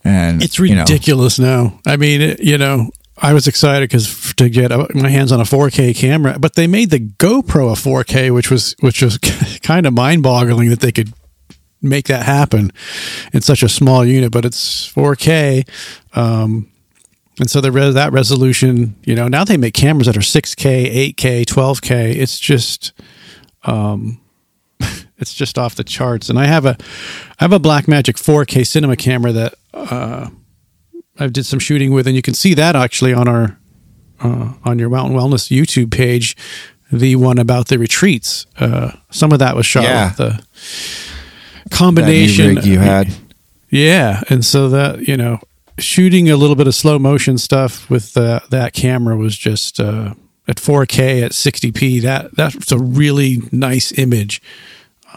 Speaker 2: And
Speaker 3: It's
Speaker 2: you know,
Speaker 3: ridiculous now. I mean, it, you know, I was excited because to get my hands on a 4K camera, but they made the GoPro a 4K, which was which was kind of mind boggling that they could make that happen in such a small unit. But it's 4K, um, and so the res- that resolution, you know, now they make cameras that are 6K, 8K, 12K. It's just um, it's just off the charts. And I have a I have a Blackmagic 4K cinema camera that uh, I did some shooting with, and you can see that actually on our uh, on your Mountain Wellness YouTube page. The one about the retreats. Uh, some of that was shot
Speaker 2: Yeah.
Speaker 3: with the combination
Speaker 2: you had.
Speaker 3: yeah, and so that you know, shooting a little bit of slow motion stuff with uh, that camera was just uh, at 4K at 60p. That that's a really nice image.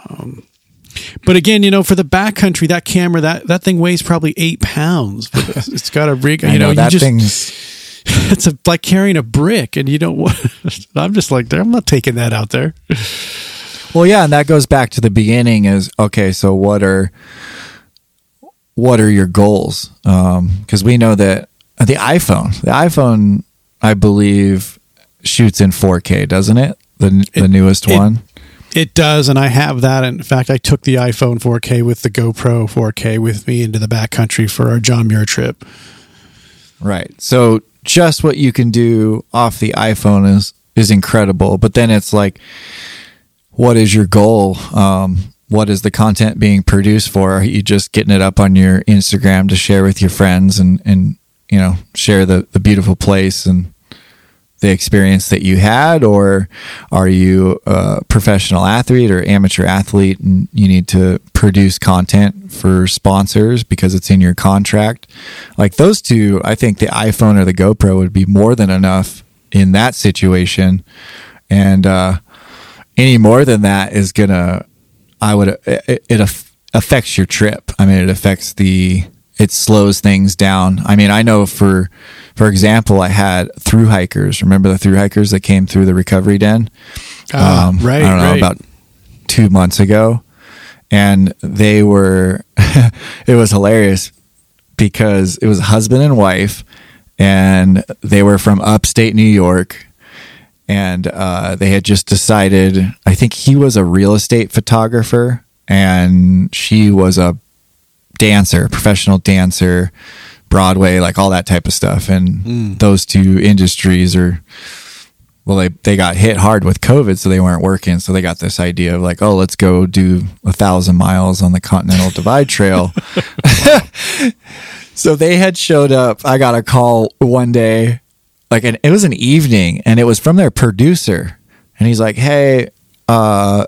Speaker 3: Um, but again, you know, for the backcountry, that camera that that thing weighs probably eight pounds. It's- got a rig. You know,
Speaker 2: know, that
Speaker 3: you just
Speaker 2: thing's
Speaker 3: it's a, like carrying a brick, and you don't want. I'm just like, I'm not taking that out there.
Speaker 2: Well, yeah, and that goes back to the beginning. Is okay. So, what are what are your goals? Because we know that the iPhone, the iPhone, I believe, shoots in 4K, doesn't it? The the newest
Speaker 3: it-
Speaker 2: one.
Speaker 3: It does, and I have that. In fact, I took the iPhone 4K with the GoPro 4K with me into the backcountry for our John Muir trip.
Speaker 2: Right. So, just what you can do off the iPhone is is incredible. But then it's like, what is your goal? Um, what is the content being produced for? Are you just getting it up on your Instagram to share with your friends and, and you know, share the, the beautiful place and the experience that you had? Or are you a professional athlete or amateur athlete and you need to produce content for sponsors because it's in your contract? Like those two, I think the iPhone or the GoPro would be more than enough in that situation. And, uh, any more than that is gonna i would it, it affects your trip i mean it affects the it slows things down i mean i know for for example i had through hikers. Remember the through hikers that came through the recovery den?
Speaker 3: Ah, right,
Speaker 2: i don't know
Speaker 3: right.
Speaker 2: about two months ago. And they were it was hilarious because it was husband and wife and they were from upstate new york. And uh, they had just decided i think he was a real estate photographer and she was a dancer professional dancer broadway like all that type of stuff. And those two industries are well they, they got hit hard with covid so they weren't working. So they got this idea of like oh let's go do a thousand miles on the continental divide trail. So they had showed up. I got a call one day like and it was an evening and it was from their producer. And he's like hey uh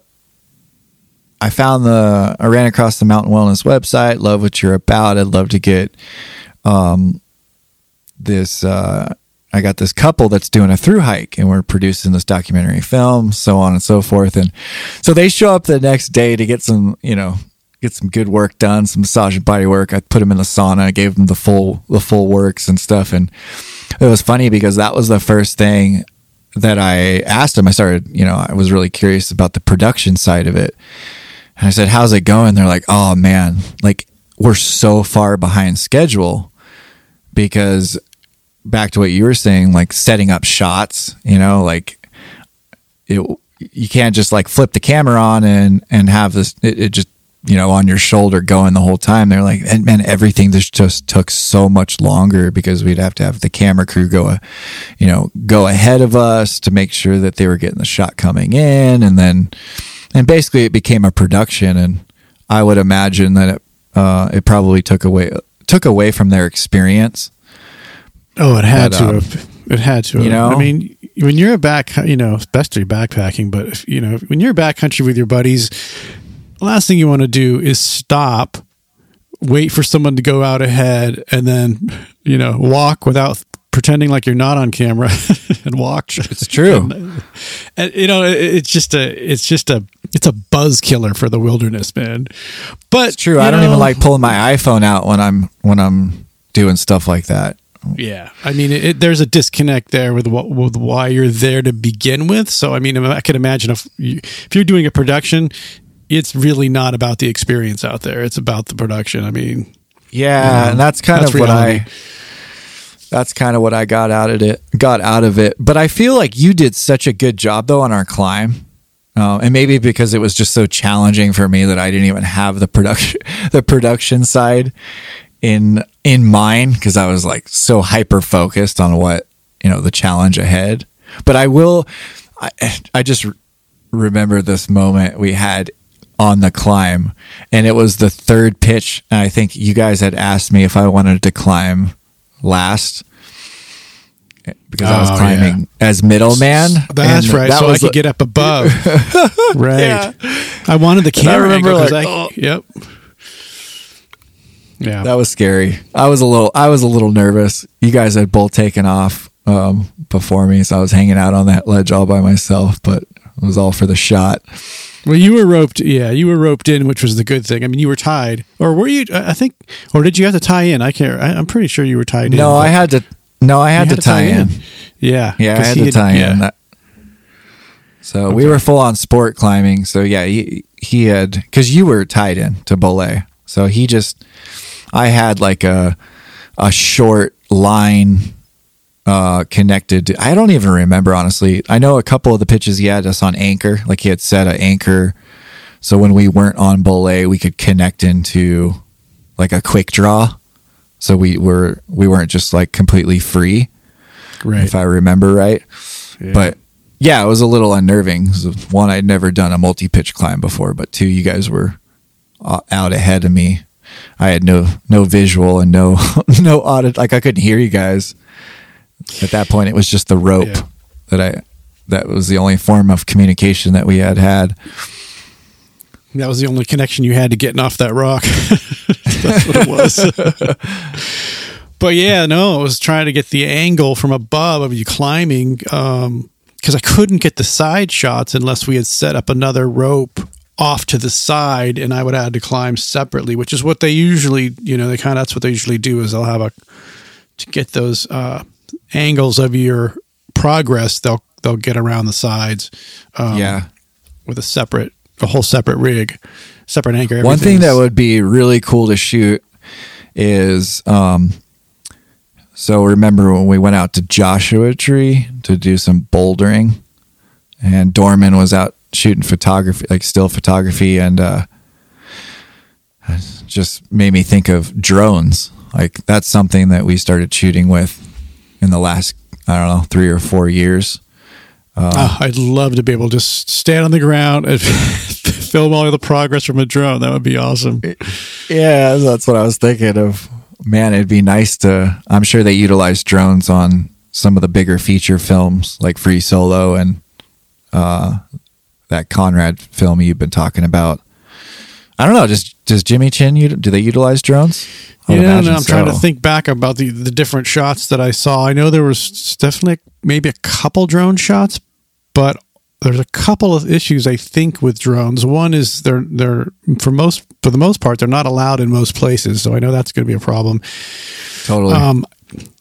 Speaker 2: i found the i ran across the mountain wellness website. Love what you're about. I'd love to get um this uh i got this couple that's doing a through hike and we're producing this documentary film so on and so forth and so they show up the next day to get some you know get some good work done some massage and body work i put them in the sauna i gave them the full the full works and stuff and it was funny because that was the first thing that I asked them. I started, you know, I was really curious about the production side of it. And I said, How's it going? They're like, Oh man, like we're so far behind schedule because back to what you were saying, like setting up shots, you know, like it, you can't just like flip the camera on and, and have this, it, it just, you know, on your shoulder going the whole time. They're like, and man, everything this just took so much longer because we'd have to have the camera crew go, uh, you know, go ahead of us to make sure that they were getting the shot coming in. And then, and basically it became a production. And I would imagine that it, uh, it probably took away, took away from their experience.
Speaker 3: Oh, it had
Speaker 2: But,
Speaker 3: to
Speaker 2: um,
Speaker 3: have. It had to.
Speaker 2: you
Speaker 3: have.
Speaker 2: know?
Speaker 3: I mean, when you're a back, you know, especially backpacking, but if, you know, when you're backcountry with your buddies, the last thing you want to do is stop, wait for someone to go out ahead, and then you know walk without pretending like you're not on camera and walk.
Speaker 2: It's true.
Speaker 3: and, and, you know, it, it's just a, it's just a, it's a buzz killer for the wilderness, man. But
Speaker 2: It's true. I don't
Speaker 3: know,
Speaker 2: even like pulling my iPhone out when I'm when I'm doing stuff like that.
Speaker 3: Yeah, I mean, it, it, there's a disconnect there with what with why you're there to begin with. So, I mean, I can imagine if you, if you're doing a production, it's really not about the experience out there. It's about the production. I mean,
Speaker 2: Yeah, and that's kind
Speaker 3: That's
Speaker 2: of what. I that's kind of what I got out of it got out of it. But I feel like you did such a good job though on our climb. Uh, and maybe because it was just so challenging for me that I didn't even have the production the production side in in mind because I was like so hyper focused on what you know the challenge ahead. But I will I I just remember this moment we had on the climb and it was the third pitch and I think you guys had asked me if I wanted to climb last because I was
Speaker 3: Oh,
Speaker 2: climbing as middleman.
Speaker 3: that's
Speaker 2: and
Speaker 3: right.
Speaker 2: that
Speaker 3: so I
Speaker 2: was
Speaker 3: could get up above. right.
Speaker 2: Yeah.
Speaker 3: I wanted the camera I remember,
Speaker 2: like,
Speaker 3: I-
Speaker 2: oh.
Speaker 3: yep. Yeah.
Speaker 2: That was scary. I was a little I was a little nervous. You guys had both taken off um, before me, so I was hanging out on that ledge all by myself, but it was all for the shot.
Speaker 3: Well, you were roped. Yeah, you were roped in, which was the good thing. I mean, you were tied, or were you? I think, or did you have to tie in? I can't. I, I'm pretty sure you were tied in.
Speaker 2: No, I had to no, I
Speaker 3: You
Speaker 2: had, to, tie, in.
Speaker 3: Yeah,
Speaker 2: Yeah, I had to tie
Speaker 3: yeah.
Speaker 2: in. That, so we were full on sport climbing. So yeah, he he had because you were tied in to belay. So he just I had like a a short line uh connected to, I don't even remember honestly. I know a couple of the pitches he had us on anchor, like he had set an anchor so when we weren't on belay, we could connect into like a quick draw. So we were we weren't just like completely free
Speaker 3: Right.
Speaker 2: if I remember right.
Speaker 3: Yeah.
Speaker 2: But yeah, it was a little unnerving. One, I'd never done a multi pitch climb before, but two, you guys were uh, out ahead of me. I had no no visual and no no audit. Like I couldn't hear you guys. At that point, it was just the rope
Speaker 3: Yeah.
Speaker 2: that I. That was the only form of communication that we had had.
Speaker 3: That was the only connection you had to getting off that rock. That's what it was. but yeah, no, I was trying to get the angle from above of you climbing because I couldn't get the side shots unless we had set up another rope off to the side and I would have to climb separately, which is what they usually, you know, they kind of that's what they usually do is they'll have a to get those uh, angles of your progress. They'll they'll get around the sides. Um,
Speaker 2: yeah.
Speaker 3: with a separate, a whole separate rig, separate anchor.
Speaker 2: One thing that would be really cool to shoot is um so remember when we went out to Joshua Tree to do some bouldering and Dorman was out shooting photography like still photography and uh just made me think of drones. Like that's something that we started shooting with in the last I don't know, 3 or 4 years.
Speaker 3: Oh, I'd love to be able to just stand on the ground and film all of the progress from a drone. That would be awesome.
Speaker 2: Yeah, that's what I was thinking of. Man, it'd be nice to. I'm sure they utilize drones on some of the bigger feature films like Free Solo and uh, that Conrad film you've been talking about. I don't know. Does does Jimmy Chin? Do they utilize drones? I
Speaker 3: Yeah,
Speaker 2: imagine
Speaker 3: I'm trying to think back about the the different shots that I saw. I know there was definitely maybe a couple drone shots, but there's a couple of issues I think with drones. One is they're they're for most for the most part they're not allowed in most places, so I know that's going to be a problem.
Speaker 2: Totally.
Speaker 3: Um,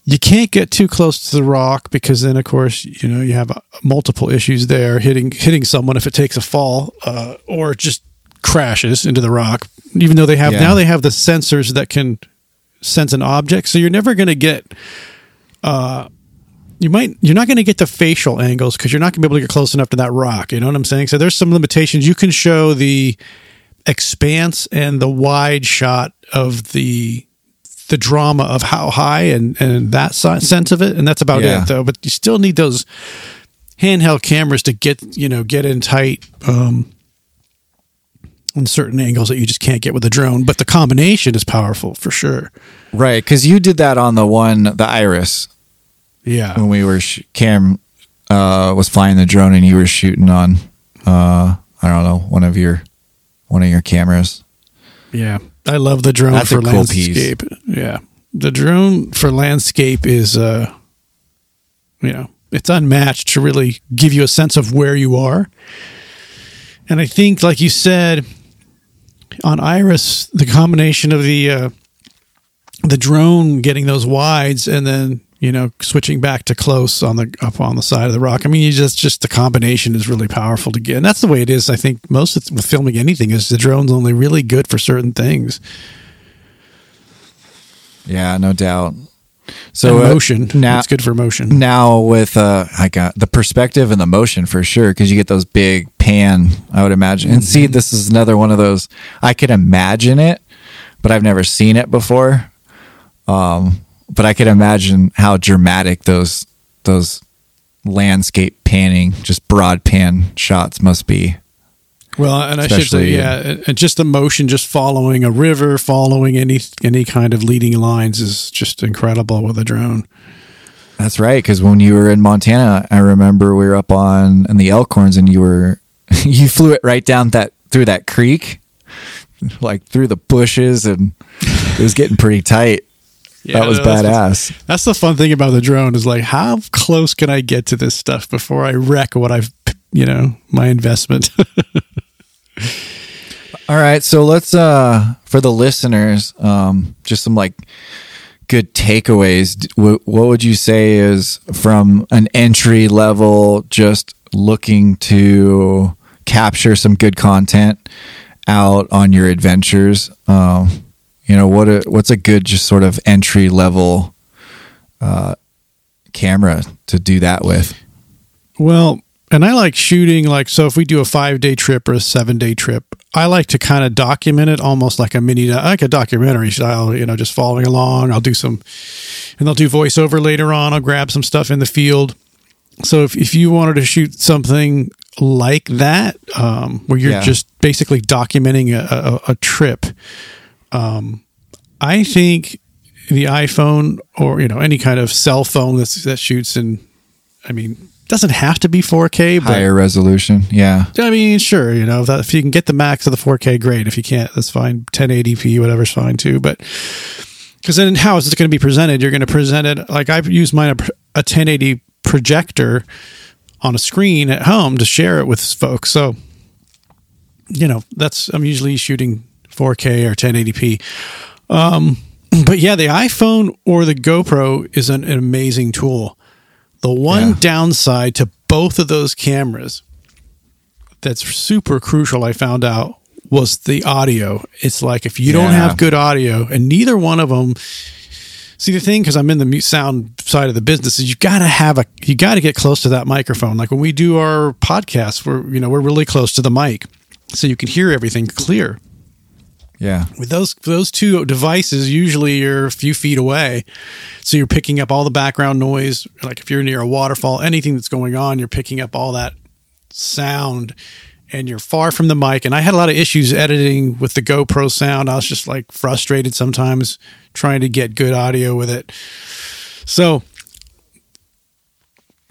Speaker 3: you can't get too close to the rock because then, of course, you know you have uh, multiple issues there hitting hitting someone if it takes a fall uh, or just crashes into the rock. Even though they have
Speaker 2: Yeah.
Speaker 3: now they have the sensors that can sense an object, so you're never going to get. Uh, you might you're not going to get the facial angles because you're not going to be able to get close enough to that rock. You know what I'm saying? So there's some limitations. You can show the expanse and the wide shot of the the drama of how high and and that si- sense of it, and that's about
Speaker 2: Yeah.
Speaker 3: it though. But you still need those handheld cameras to get you know get in tight um, on certain angles that you just can't get with a drone. But the combination is powerful for sure.
Speaker 2: right, because you did that on the one, the Iris,
Speaker 3: Yeah,
Speaker 2: when we were sh- Cam uh, was flying the drone and you were shooting on, uh, I don't know, one of your one of your cameras.
Speaker 3: Yeah, I love the drone
Speaker 2: That's a
Speaker 3: for
Speaker 2: cool piece.
Speaker 3: landscape. Yeah, the drone for landscape is, uh, you know, it's unmatched to really give you a sense of where you are. And I think, like you said, on Iris, the combination of the uh, the drone getting those wides and then you know switching back to close on the up on the side of the rock. I mean, you just just the combination is really powerful to get, and that's the way it is. I think most of, with filming anything is the drone's only really good for certain things.
Speaker 2: Yeah, no doubt.
Speaker 3: So
Speaker 2: So uh,
Speaker 3: motion,
Speaker 2: now,
Speaker 3: it's good for motion.
Speaker 2: now with uh, I got the perspective and the motion for sure because you get those big pan. I would imagine. And see, this is another one of those. I can imagine it, but I've never seen it before. Um, but I can imagine how dramatic those those landscape panning, just broad pan shots must be.
Speaker 3: Well, and I should say, yeah, and just the motion, just following a river, following any any kind of leading lines is just incredible with a drone.
Speaker 2: That's right. Because when you were in Montana, I remember we were up on in the Elkhorns, and you were you flew it right down that through that creek, like through the bushes, and it was getting pretty tight.
Speaker 3: Yeah,
Speaker 2: that was
Speaker 3: no,
Speaker 2: badass.
Speaker 3: That's the fun thing about the drone is like how close can I get to this stuff before I wreck what I've you know my investment.
Speaker 2: All right, so let's uh for the listeners, um, just some like good takeaways. D- wh- What would you say is from an entry level, just looking to capture some good content out on your adventures? Um, you know what? A, what's a good just sort of entry level uh, camera to do that with?
Speaker 3: Well, and I like shooting like so if we do a 5-day trip or a 7-day trip, I like to kind of document it almost like a mini like a documentary style, you know, just following along. I'll do some and I'll do voiceover later on. I'll grab some stuff in the field. So if if you wanted to shoot something like that um where you're
Speaker 2: Yeah.
Speaker 3: just basically documenting a, a, a trip, um I think the iPhone or you know any kind of cell phone that's, that shoots in I mean, doesn't have to be 4K, but
Speaker 2: Higher resolution, yeah.
Speaker 3: I mean, sure, you know, if, that, if you can get the max of the 4K, great. If you can't, that's fine. 1080p, whatever's fine too. But because then how is it going to be presented? You're going to present it like I've used mine a, a 1080 projector on a screen at home to share it with folks. So, you know, that's I'm usually shooting 4K or 1080p. Um, but yeah, the iPhone or the GoPro is an, an amazing tool. The one
Speaker 2: Yeah.
Speaker 3: downside to both of those cameras that's super crucial, I found out, was the audio. It's like if you don't have good audio, and neither one of them. See the thing, because I'm in the sound side of the business, is you got to have a, you got to get close to that microphone. Like when we do our podcasts, we're you know we're really close to the mic, so you can hear everything clear
Speaker 2: Yeah.
Speaker 3: with those those two devices usually you're a few feet away. So you're picking up all the background noise. Like if you're near a waterfall anything that's going on you're picking up all that sound and you're far from the mic. And i had a lot of issues editing with the gopro sound. I was just like frustrated sometimes trying to get good audio with it. So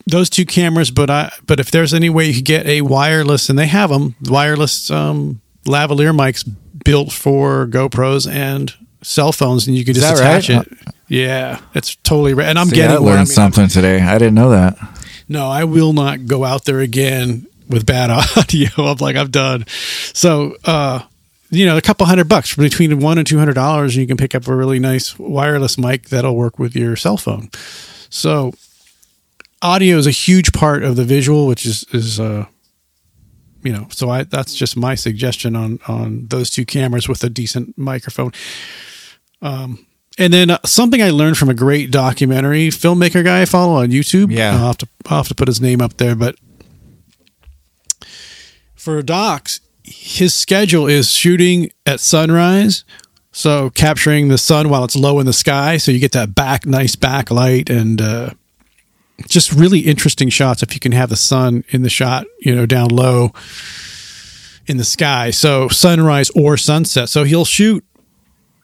Speaker 3: those two cameras but i but if there's any way you could get a wireless and they have them wireless um lavalier mics built for gopros and cell phones and you could just attach
Speaker 2: right?
Speaker 3: it yeah it's totally right and i'm
Speaker 2: See,
Speaker 3: getting
Speaker 2: I
Speaker 3: where, I
Speaker 2: learned
Speaker 3: mean,
Speaker 2: something today. I didn't know that.
Speaker 3: no, I will not go out there again with bad audio. I'm like, I'm done. So, uh, you know, a couple hundred bucks between one and two hundred dollars, and you can pick up a really nice wireless mic that'll work with your cell phone. So, audio is a huge part of the visual, which is is uh, you know, so I that's just my suggestion on on those two cameras with a decent microphone. Um, and then uh, something I learned from a great documentary filmmaker guy I follow on YouTube.
Speaker 2: Yeah.
Speaker 3: I'll have to I'll have to put his name up there, but for docs, his schedule is shooting at sunrise, so capturing the sun while it's low in the sky, so you get that back nice backlight and uh, just really interesting shots if you can have the sun in the shot, you know, down low in the sky. So sunrise or sunset. So he'll shoot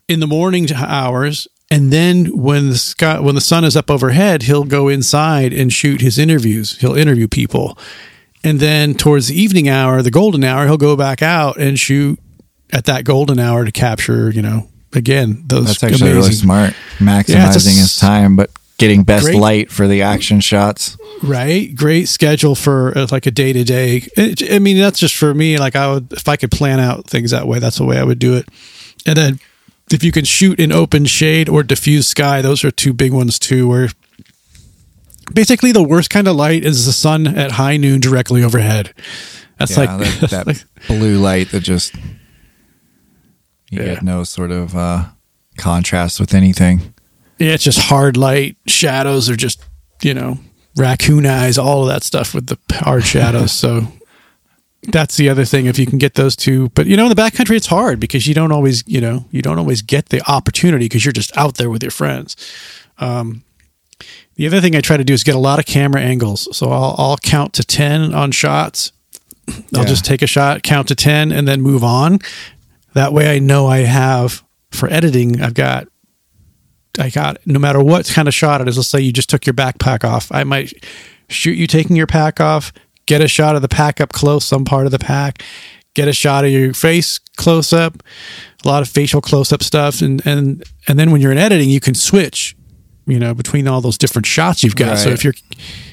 Speaker 3: in the morning hours and then when the sky when the sun is up overhead he'll go inside and shoot his interviews he'll interview people and then towards the evening hour the golden hour he'll go back out and shoot at that golden hour to capture you know again those
Speaker 2: That's actually really smart, maximizing
Speaker 3: Yeah, a
Speaker 2: his time, but getting best
Speaker 3: Great.
Speaker 2: light for the action shots.
Speaker 3: right great schedule for uh, like a day to day i mean that's just for me like i would if i could plan out things that way that's the way i would do it and then if you can shoot in open shade or diffuse sky those are two big ones too where basically the worst kind of light is the sun at high noon directly overhead that's
Speaker 2: Yeah,
Speaker 3: like
Speaker 2: that, that
Speaker 3: like-
Speaker 2: blue light that just you
Speaker 3: Yeah.
Speaker 2: get no sort of uh, contrast with anything.
Speaker 3: Yeah it's just hard light shadows are just you know raccoon eyes all of that stuff with the hard shadows. So that's the other thing if you can get those two. But you know in the backcountry it's hard because you don't always you know you don't always get the opportunity because you're just out there with your friends. Um, the other thing i try to do is get a lot of camera angles. So i'll, I'll count to 10 on shots. I'll
Speaker 2: Yeah.
Speaker 3: just take a shot count to 10 and then move on. That way i know i have for editing i've got I got no matter what kind of shot it is. Let's say you just took your backpack off. I might shoot you taking your pack off, get a shot of the pack up close, some part of the pack, get a shot of your face close up, a lot of facial close up stuff, and and and then when you're in editing, you can switch, you know, between all those different shots you've got. So if you're,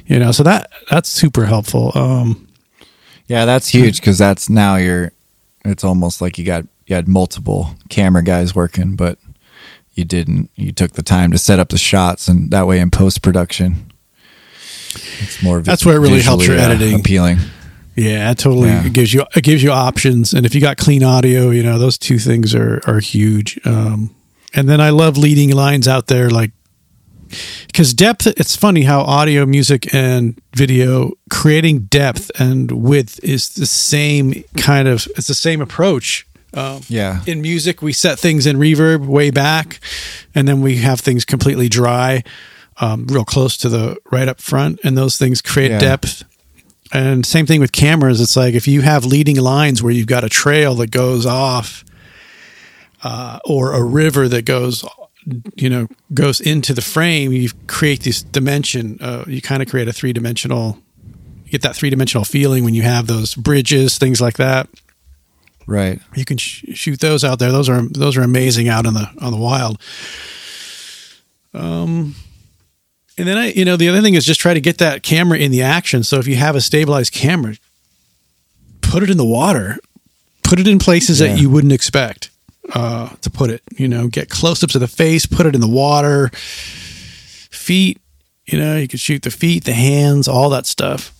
Speaker 3: you know, so that that's super helpful. Um,
Speaker 2: Yeah, that's huge because that's now you're. It's almost like you got you had multiple camera guys working, but you didn't. You took the time to set up the shots, and that way in post production, it's more. vi-
Speaker 3: That's where it really helps your
Speaker 2: uh,
Speaker 3: editing.
Speaker 2: appealing.
Speaker 3: Yeah, it totally
Speaker 2: Yeah.
Speaker 3: it gives you it gives you options, and if you got clean audio, you know those two things are are huge. Um, and then I love leading lines out there, like because depth. It's funny how audio, music, and video creating depth and width is the same kind of. It's the same approach. Um,
Speaker 2: Yeah,
Speaker 3: in music we set things in reverb way back and then we have things completely dry um, real close to the right up front and those things create
Speaker 2: Yeah.
Speaker 3: depth. And same thing with cameras. It's like if you have leading lines where you've got a trail that goes off uh, or a river that goes you know goes into the frame you create this dimension uh, you kind of create a three-dimensional you get that three-dimensional feeling when you have those bridges things like that
Speaker 2: right.
Speaker 3: you can sh- shoot those out there. Those are those are amazing out in the on the wild. Um, and then I, you know, the other thing is just try to get that camera in the action. So if you have a stabilized camera, put it in the water, put it in places
Speaker 2: Yeah.
Speaker 3: that you wouldn't expect uh, to put it. You know, get close ups of the face, put it in the water, feet. You know, you could shoot the feet, the hands, all that stuff.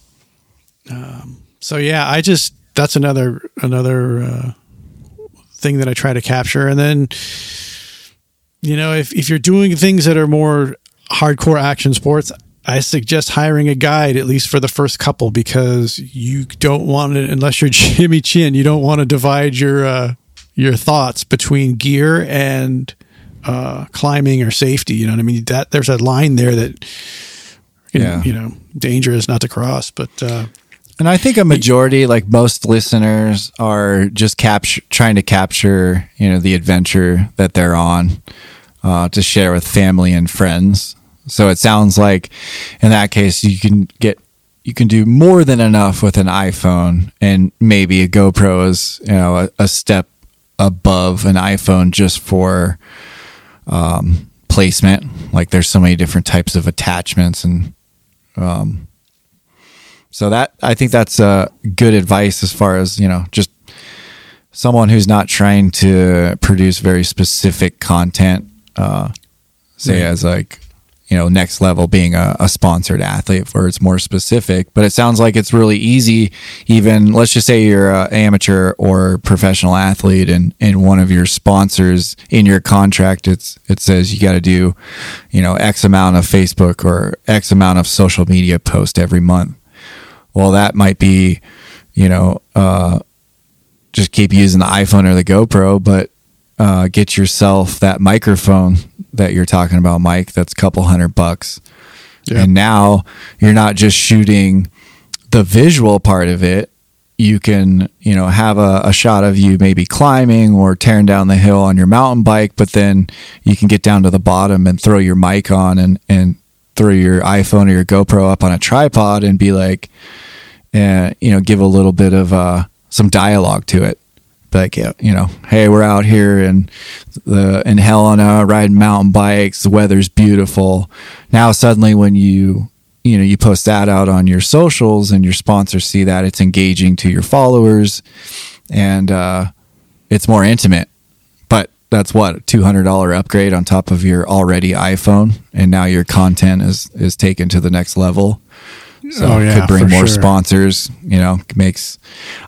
Speaker 3: Um, so yeah, I just that's another another uh, thing that I try to capture, and then you know if if you're doing things that are more hardcore action sports. I suggest hiring a guide at least for the first couple because you don't want it unless you're Jimmy Chin. You don't want to divide your uh, your thoughts between gear and uh, climbing or safety. You know what I mean? That there's a line there that
Speaker 2: Yeah.
Speaker 3: you know dangerous not to cross. But uh,
Speaker 2: And I think a majority, like most listeners, are just capture trying to capture, you know, the adventure that they're on uh, to share with family and friends. So it sounds like, in that case, you can get you can do more than enough with an iPhone, and maybe a GoPro is you know a, a step above an iPhone just for um, placement. Like there's so many different types of attachments and so that I think that's uh, good advice as far as you know, just someone who's not trying to produce very specific content. Uh, say as like you know next level being a, a sponsored athlete where it's more specific but it sounds like it's really easy even let's just say you're an amateur or professional athlete and and one of your sponsors in your contract it's it says you got to do you know x amount of facebook or x amount of social media post every month well that might be you know uh just keep using the iphone or the gopro but uh, get yourself that microphone that you're talking about, Mike. That's a couple hundred bucks.
Speaker 3: Yeah.
Speaker 2: And now you're not just shooting the visual part of it. You can, you know, have a, a shot of you maybe climbing or tearing down the hill on your mountain bike, but then you can get down to the bottom and throw your mic on and, and throw your iPhone or your GoPro up on a tripod and be like, uh, you know, give a little bit of uh, some dialogue to it like you know, hey, we're out here in the in Helena riding mountain bikes. The weather's beautiful. Now suddenly, when you you know you post that out on your socials and your sponsors see that, it's engaging to your followers, and uh, it's more intimate. That's what two hundred dollar upgrade on top of your already iPhone, and now your content is is taken to the next level. So
Speaker 3: Oh, yeah,
Speaker 2: could bring more
Speaker 3: sure.
Speaker 2: sponsors. You know, makes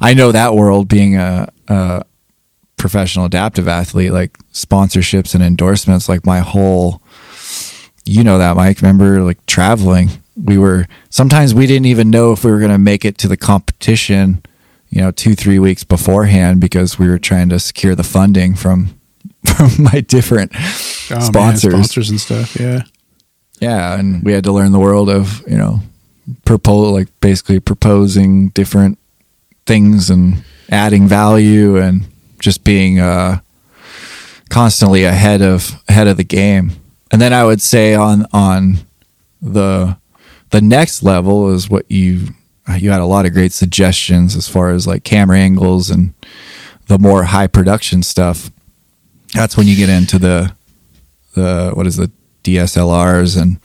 Speaker 2: I know that world being a, a professional adaptive athlete, like sponsorships and endorsements, like my whole. You know that, Mike. Remember, like traveling, we were sometimes we didn't even know if we were going to make it to the competition. You know, two three weeks beforehand because we were trying to secure the funding from from my different
Speaker 3: Oh, man,
Speaker 2: sponsors.
Speaker 3: sponsors and stuff. Yeah.
Speaker 2: Yeah, and we had to learn the world of you know, propose like basically proposing different things and adding value and just being uh, constantly ahead of ahead of the game. And then I would say on on the the next level is what you you had a lot of great suggestions as far as like camera angles and the more high production stuff. That's when you get into the the what is the DSLRs and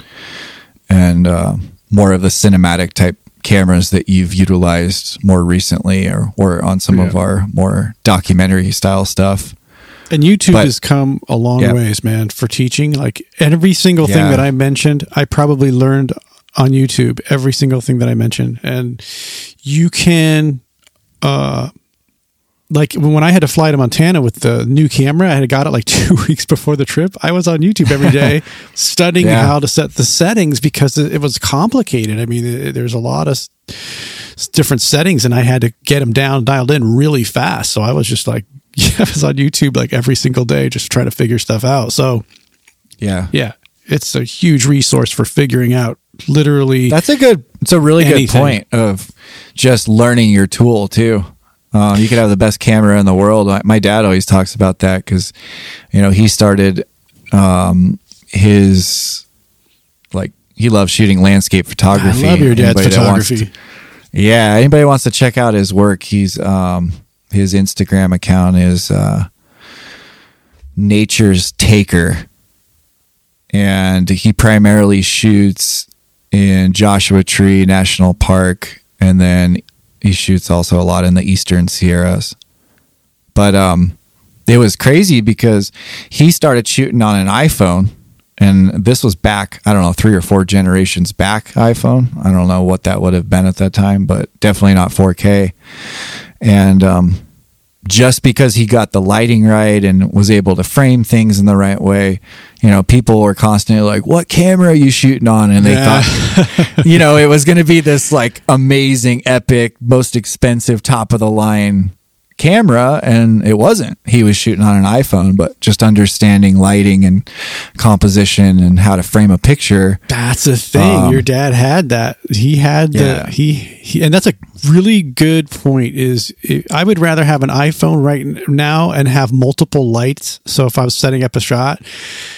Speaker 2: and uh, more of the cinematic type cameras that you've utilized more recently or or on some of our more documentary style stuff.
Speaker 3: And YouTube
Speaker 2: But-
Speaker 3: has come a long
Speaker 2: Yeah.
Speaker 3: ways, man, for teaching. Like every single thing that I mentioned, I probably learned on YouTube. Every single thing that I mentioned, and you can, uh, like when I had to fly to Montana with the new camera, I had got it like two weeks before the trip. I was on YouTube every day studying
Speaker 2: Yeah.
Speaker 3: how to set the settings because it, was complicated. I mean, it, there's a lot of different settings, and I had to get them down, dialed in really fast. So I was just like, yeah, I was on YouTube like every single day, just trying to figure stuff out. So
Speaker 2: Yeah.
Speaker 3: yeah, it's a huge resource for figuring out literally.
Speaker 2: That's a good. It's a really
Speaker 3: Anything.
Speaker 2: good point of just learning your tool too. Um, you could have the best camera in the world. My- dad always talks about that because, you know, he started um, his like he loves shooting landscape photography.
Speaker 3: I love your dad's
Speaker 2: Anybody
Speaker 3: photography.
Speaker 2: to- yeah, anybody wants to check out his work, he's um, his Instagram account is uh, Nature's Taker, and he primarily shoots in Joshua Tree National Park, and then he shoots also a lot in the Eastern Sierras. But um, it was crazy because he started shooting on an iPhone, and this was back I don't know three or four generations back iPhone. I don't know what that would have been at that time, but definitely not 4K. And um, just because he got the lighting right and was able to frame things in the right way, you know, people were constantly like, "What camera are you shooting on?" And they
Speaker 3: Yeah.
Speaker 2: thought, you know, it was going to be this like amazing, epic, most expensive, top of the line camera, and it wasn't. He was shooting on an iPhone, but just understanding lighting and composition and how to frame a picture.
Speaker 3: That's the thing.
Speaker 2: Um,
Speaker 3: Your dad had that. He had
Speaker 2: Yeah.
Speaker 3: the he, he and that's a really good point. Is I would rather have an iPhone right now and have multiple lights. So if I was setting up a shot,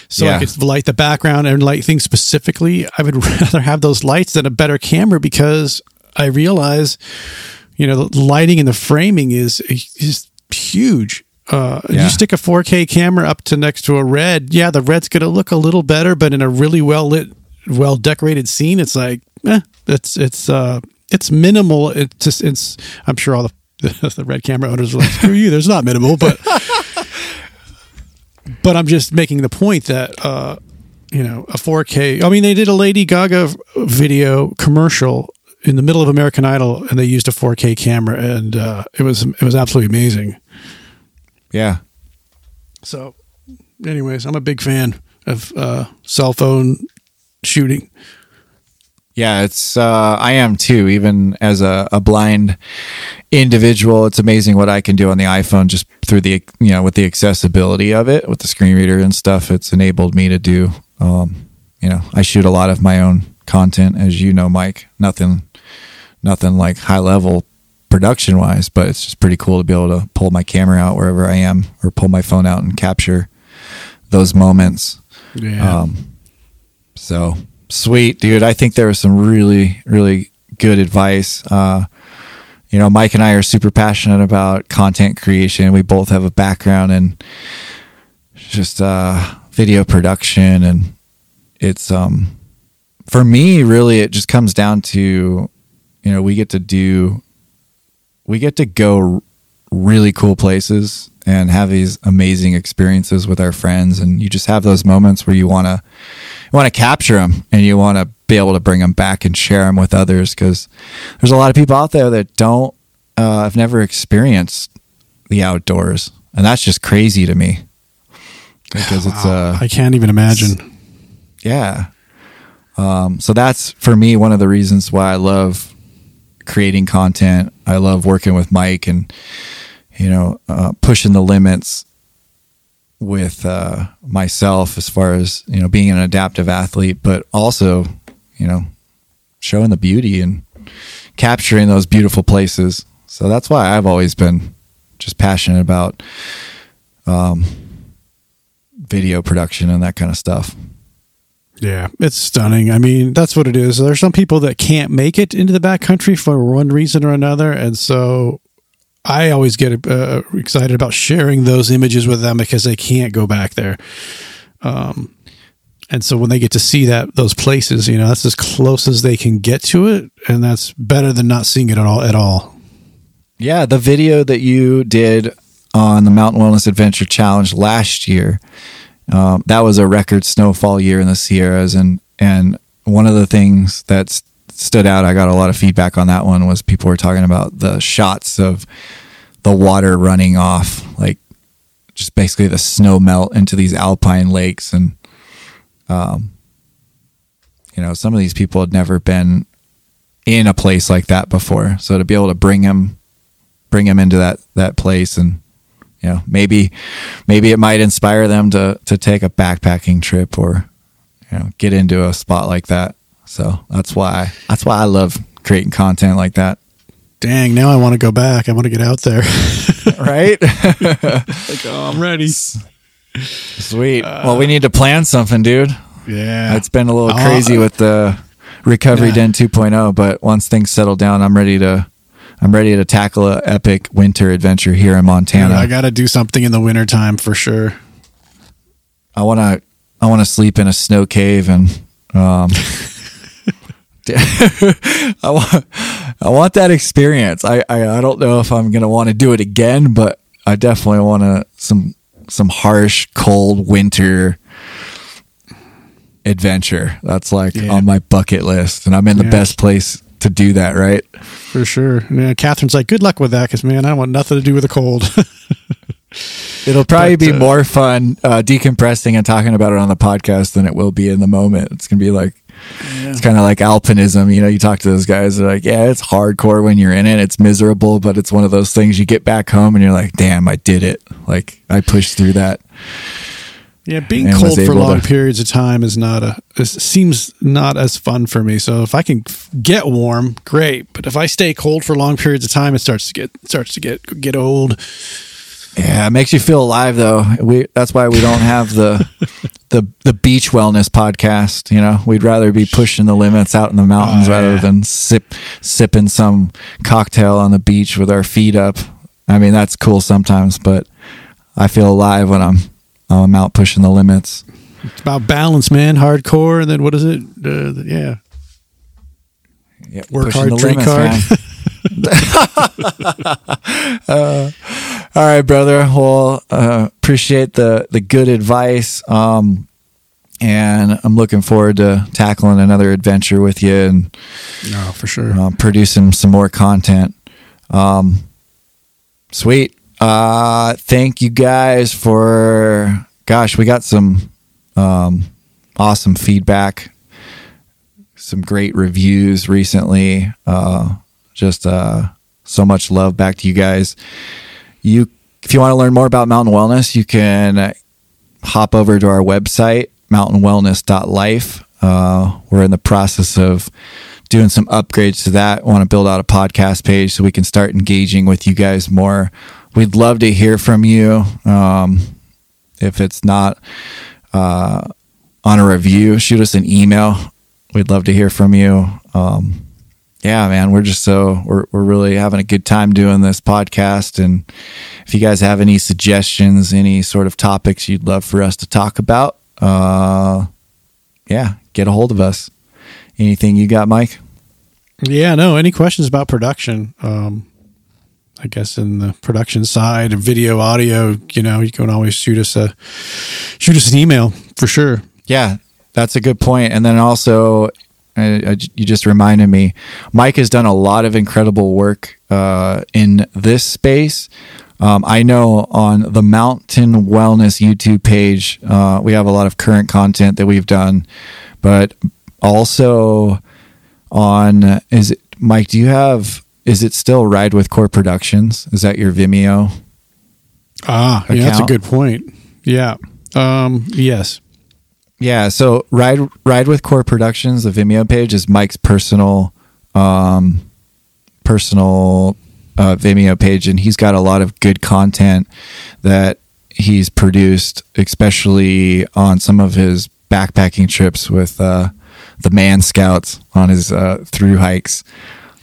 Speaker 3: so I
Speaker 2: Yeah.
Speaker 3: could light the background and light things specifically, I would rather have those lights than a better camera because I realize, you know, the lighting and the framing is is huge. Uh,
Speaker 2: Yeah.
Speaker 3: You stick a 4K camera up to next to a red, yeah, the red's going to look a little better, but in a really well lit, well decorated scene, it's like, eh, it's it's uh, it's minimal. It's just it's. I'm sure all the the red camera owners are like, screw you. There's not minimal, but but I'm just making the point that uh, you know a 4K. I mean, they did a Lady Gaga video commercial in the middle of American Idol, and they used a 4K camera, and uh, it was it was absolutely amazing.
Speaker 2: Yeah.
Speaker 3: So, anyways, I'm a big fan of uh, cell phone shooting.
Speaker 2: Yeah, it's uh I am too, even as a, a blind individual. It's amazing what I can do on the iPhone just through the you know, with the accessibility of it, with the screen reader and stuff, it's enabled me to do um, you know, I shoot a lot of my own content, as you know, Mike. Nothing nothing like high level production wise, but it's just pretty cool to be able to pull my camera out wherever I am or pull my phone out and capture those moments.
Speaker 3: Yeah.
Speaker 2: Um, so sweet, dude. I think there was some really, really good advice. Uh, you know, Mike and I are super passionate about content creation. We both have a background in just uh, video production, and it's um, for me really it just comes down to you know we get to do we get to go really cool places and have these amazing experiences with our friends. And you just have those moments where you want to you want to capture them and you want to be able to bring them back and share them with others. Because there's a lot of people out there that don't uh, have never experienced the outdoors. And that's just crazy to me. Because it's uh
Speaker 3: I can't even imagine.
Speaker 2: yeah. Um, so that's for me one of the reasons why i love creating content. I love working with mike and you know uh, pushing the limits with uh, myself as far as you know being an adaptive athlete but also you know showing the beauty and capturing those beautiful places. So that's why i've always been just passionate about um, video production and that kind of stuff
Speaker 3: Yeah, it's stunning. I mean, that's what it is. There's some people that can't make it into the backcountry for one reason or another, and so I always get uh, excited about sharing those images with them because they can't go back there. Um, and so when they get to see that those places, you know, that's as close as they can get to it, and that's better than not seeing it at all. At all.
Speaker 2: Yeah, the video that you did on the Mountain Wellness Adventure Challenge last year, um, that was a record snowfall year in the Sierras, and and one of the things that stood out, I got a lot of feedback on that one, was people were talking about the shots of the water running off, like just basically the snow melt into these alpine lakes, and um, you know, some of these people had never been in a place like that before, so to be able to bring them bring them into that that place and you know maybe maybe it might inspire them to to take a backpacking trip or you know get into a spot like that so that's why that's why I love creating content like that
Speaker 3: Dang! Now I want to go back. I want to get out there.
Speaker 2: right
Speaker 3: like, oh, I'm ready.
Speaker 2: sweet well we need to plan something dude
Speaker 3: Yeah,
Speaker 2: it's been a little crazy
Speaker 3: uh,
Speaker 2: with the recovery
Speaker 3: Yeah.
Speaker 2: den 2.0 but once things settle down I'm ready to I'm ready to tackle a epic winter adventure here in Montana
Speaker 3: I got to do something in the wintertime for sure.
Speaker 2: I want to I want to sleep in a snow cave and um I want I want that experience. I I, I don't know if I'm going to want to do it again, but I definitely want to some some harsh cold winter adventure. That's like
Speaker 3: Yeah.
Speaker 2: on my bucket list and I'm in the
Speaker 3: Yeah.
Speaker 2: best place to do that, right?
Speaker 3: For sure. Yeah, Catherine's like, good luck with that because, man, I don't want nothing to do with the cold.
Speaker 2: It'll probably
Speaker 3: But,
Speaker 2: be
Speaker 3: uh,
Speaker 2: more fun uh, decompressing and talking about it on the podcast than it will be in the moment. It's gonna be like it's kind of like alpinism. You know, you talk to those guys, they're like, "Yeah, it's hardcore when you're in it. It's miserable, but it's one of those things you get back home and you're like, damn, I did it. Like I pushed through that."
Speaker 3: Yeah, being cold for long
Speaker 2: to-
Speaker 3: periods of time is not a, it seems not as fun for me. So if I can get warm, great. But if I stay cold for long periods of time, it starts to get, starts to get, get old.
Speaker 2: Yeah, it makes you feel alive though. We that's why we don't have the the the beach wellness podcast. You know, we'd rather be pushing the limits out in the mountains
Speaker 3: Oh,
Speaker 2: rather
Speaker 3: yeah.
Speaker 2: than sip sipping some cocktail on the beach with our feet up. I mean, that's cool sometimes, but I feel alive when I'm I'm out pushing the limits.
Speaker 3: It's about balance, man. Hardcore. And then what is it? Uh, yeah.
Speaker 2: Yeah,
Speaker 3: Work hard, drink
Speaker 2: limits,
Speaker 3: hard.
Speaker 2: Uh, all right, brother. Well, uh, appreciate the the good advice. Um, and I'm looking forward to tackling another adventure with you and
Speaker 3: No, for sure.
Speaker 2: uh, producing some more content. Um, sweet. Uh, thank you guys for. Gosh, we got some um, awesome feedback, some great reviews recently. Uh, just uh, so much love back to you guys. You, if you want to learn more about Mountain Wellness, you can hop over to our website, mountainwellness.life. Uh, we're in the process of doing some upgrades to that. Want to build out a podcast page so we can start engaging with you guys more. We'd love to hear from you. Um, if it's not uh, on a review, shoot us an email. We'd love to hear from you. Um, yeah, man, we're just so we're we're really having a good time doing this podcast. And if you guys have any suggestions, any sort of topics you'd love for us to talk about, uh, yeah, get a hold of us. Anything you got, Mike?
Speaker 3: Yeah, no. Any questions about production? Um, I guess in the production side, video, audio, you know, you can always shoot us a shoot us an email for sure.
Speaker 2: Yeah, that's a good point. And then also, uh, uh, you just reminded me, Mike has done a lot of incredible work uh, in this space. Um, I know on the Mountain Wellness YouTube page, uh, we have a lot of current content that we've done, but also on is it Mike? Do you have? Is it still Ride with Core Productions? Is that your Vimeo?
Speaker 3: Ah, yeah, that's a good point. Yeah. Um, yes.
Speaker 2: Yeah, so Ride Ride with Core Productions, the Vimeo page is Mike's personal um personal uh, Vimeo page and he's got a lot of good content that he's produced especially on some of his backpacking trips with uh the Man Scouts on his uh through hikes.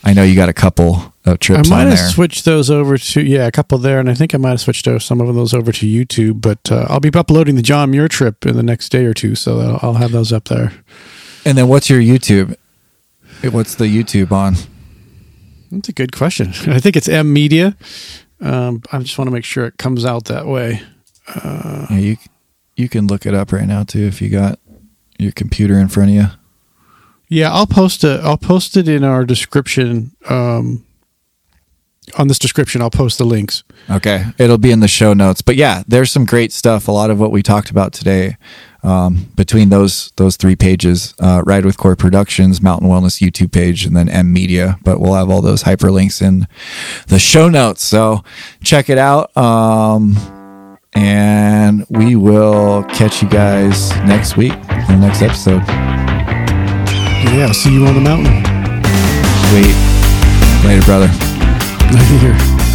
Speaker 2: I know you got a couple of trips
Speaker 3: I might have
Speaker 2: there.
Speaker 3: switched those over to yeah, a couple there, and I think I might have switched some of those over to YouTube. But uh, I'll be uploading the John Muir trip in the next day or two, so I'll, have those up there.
Speaker 2: and then what's your YouTube? What's the YouTube on?
Speaker 3: That's a good question. I think it's M Media. Um, I just want to make sure it comes out that way.
Speaker 2: Yeah, you you can look it up right now too if you got your computer in front of you.
Speaker 3: Yeah, I'll post it. I'll post it in our description. Um, on this description, I'll post the links.
Speaker 2: Okay, it'll be in the show notes. But yeah, there's some great stuff. A lot of what we talked about today um, between those those three pages: uh, Ride with Core Productions, Mountain Wellness YouTube page, and then M Media. But we'll have all those hyperlinks in the show notes. So check it out. Um, and we will catch you guys next week in the next episode.
Speaker 3: Yeah, I'll see you on the mountain.
Speaker 2: Sweet. Later, brother.
Speaker 3: Here.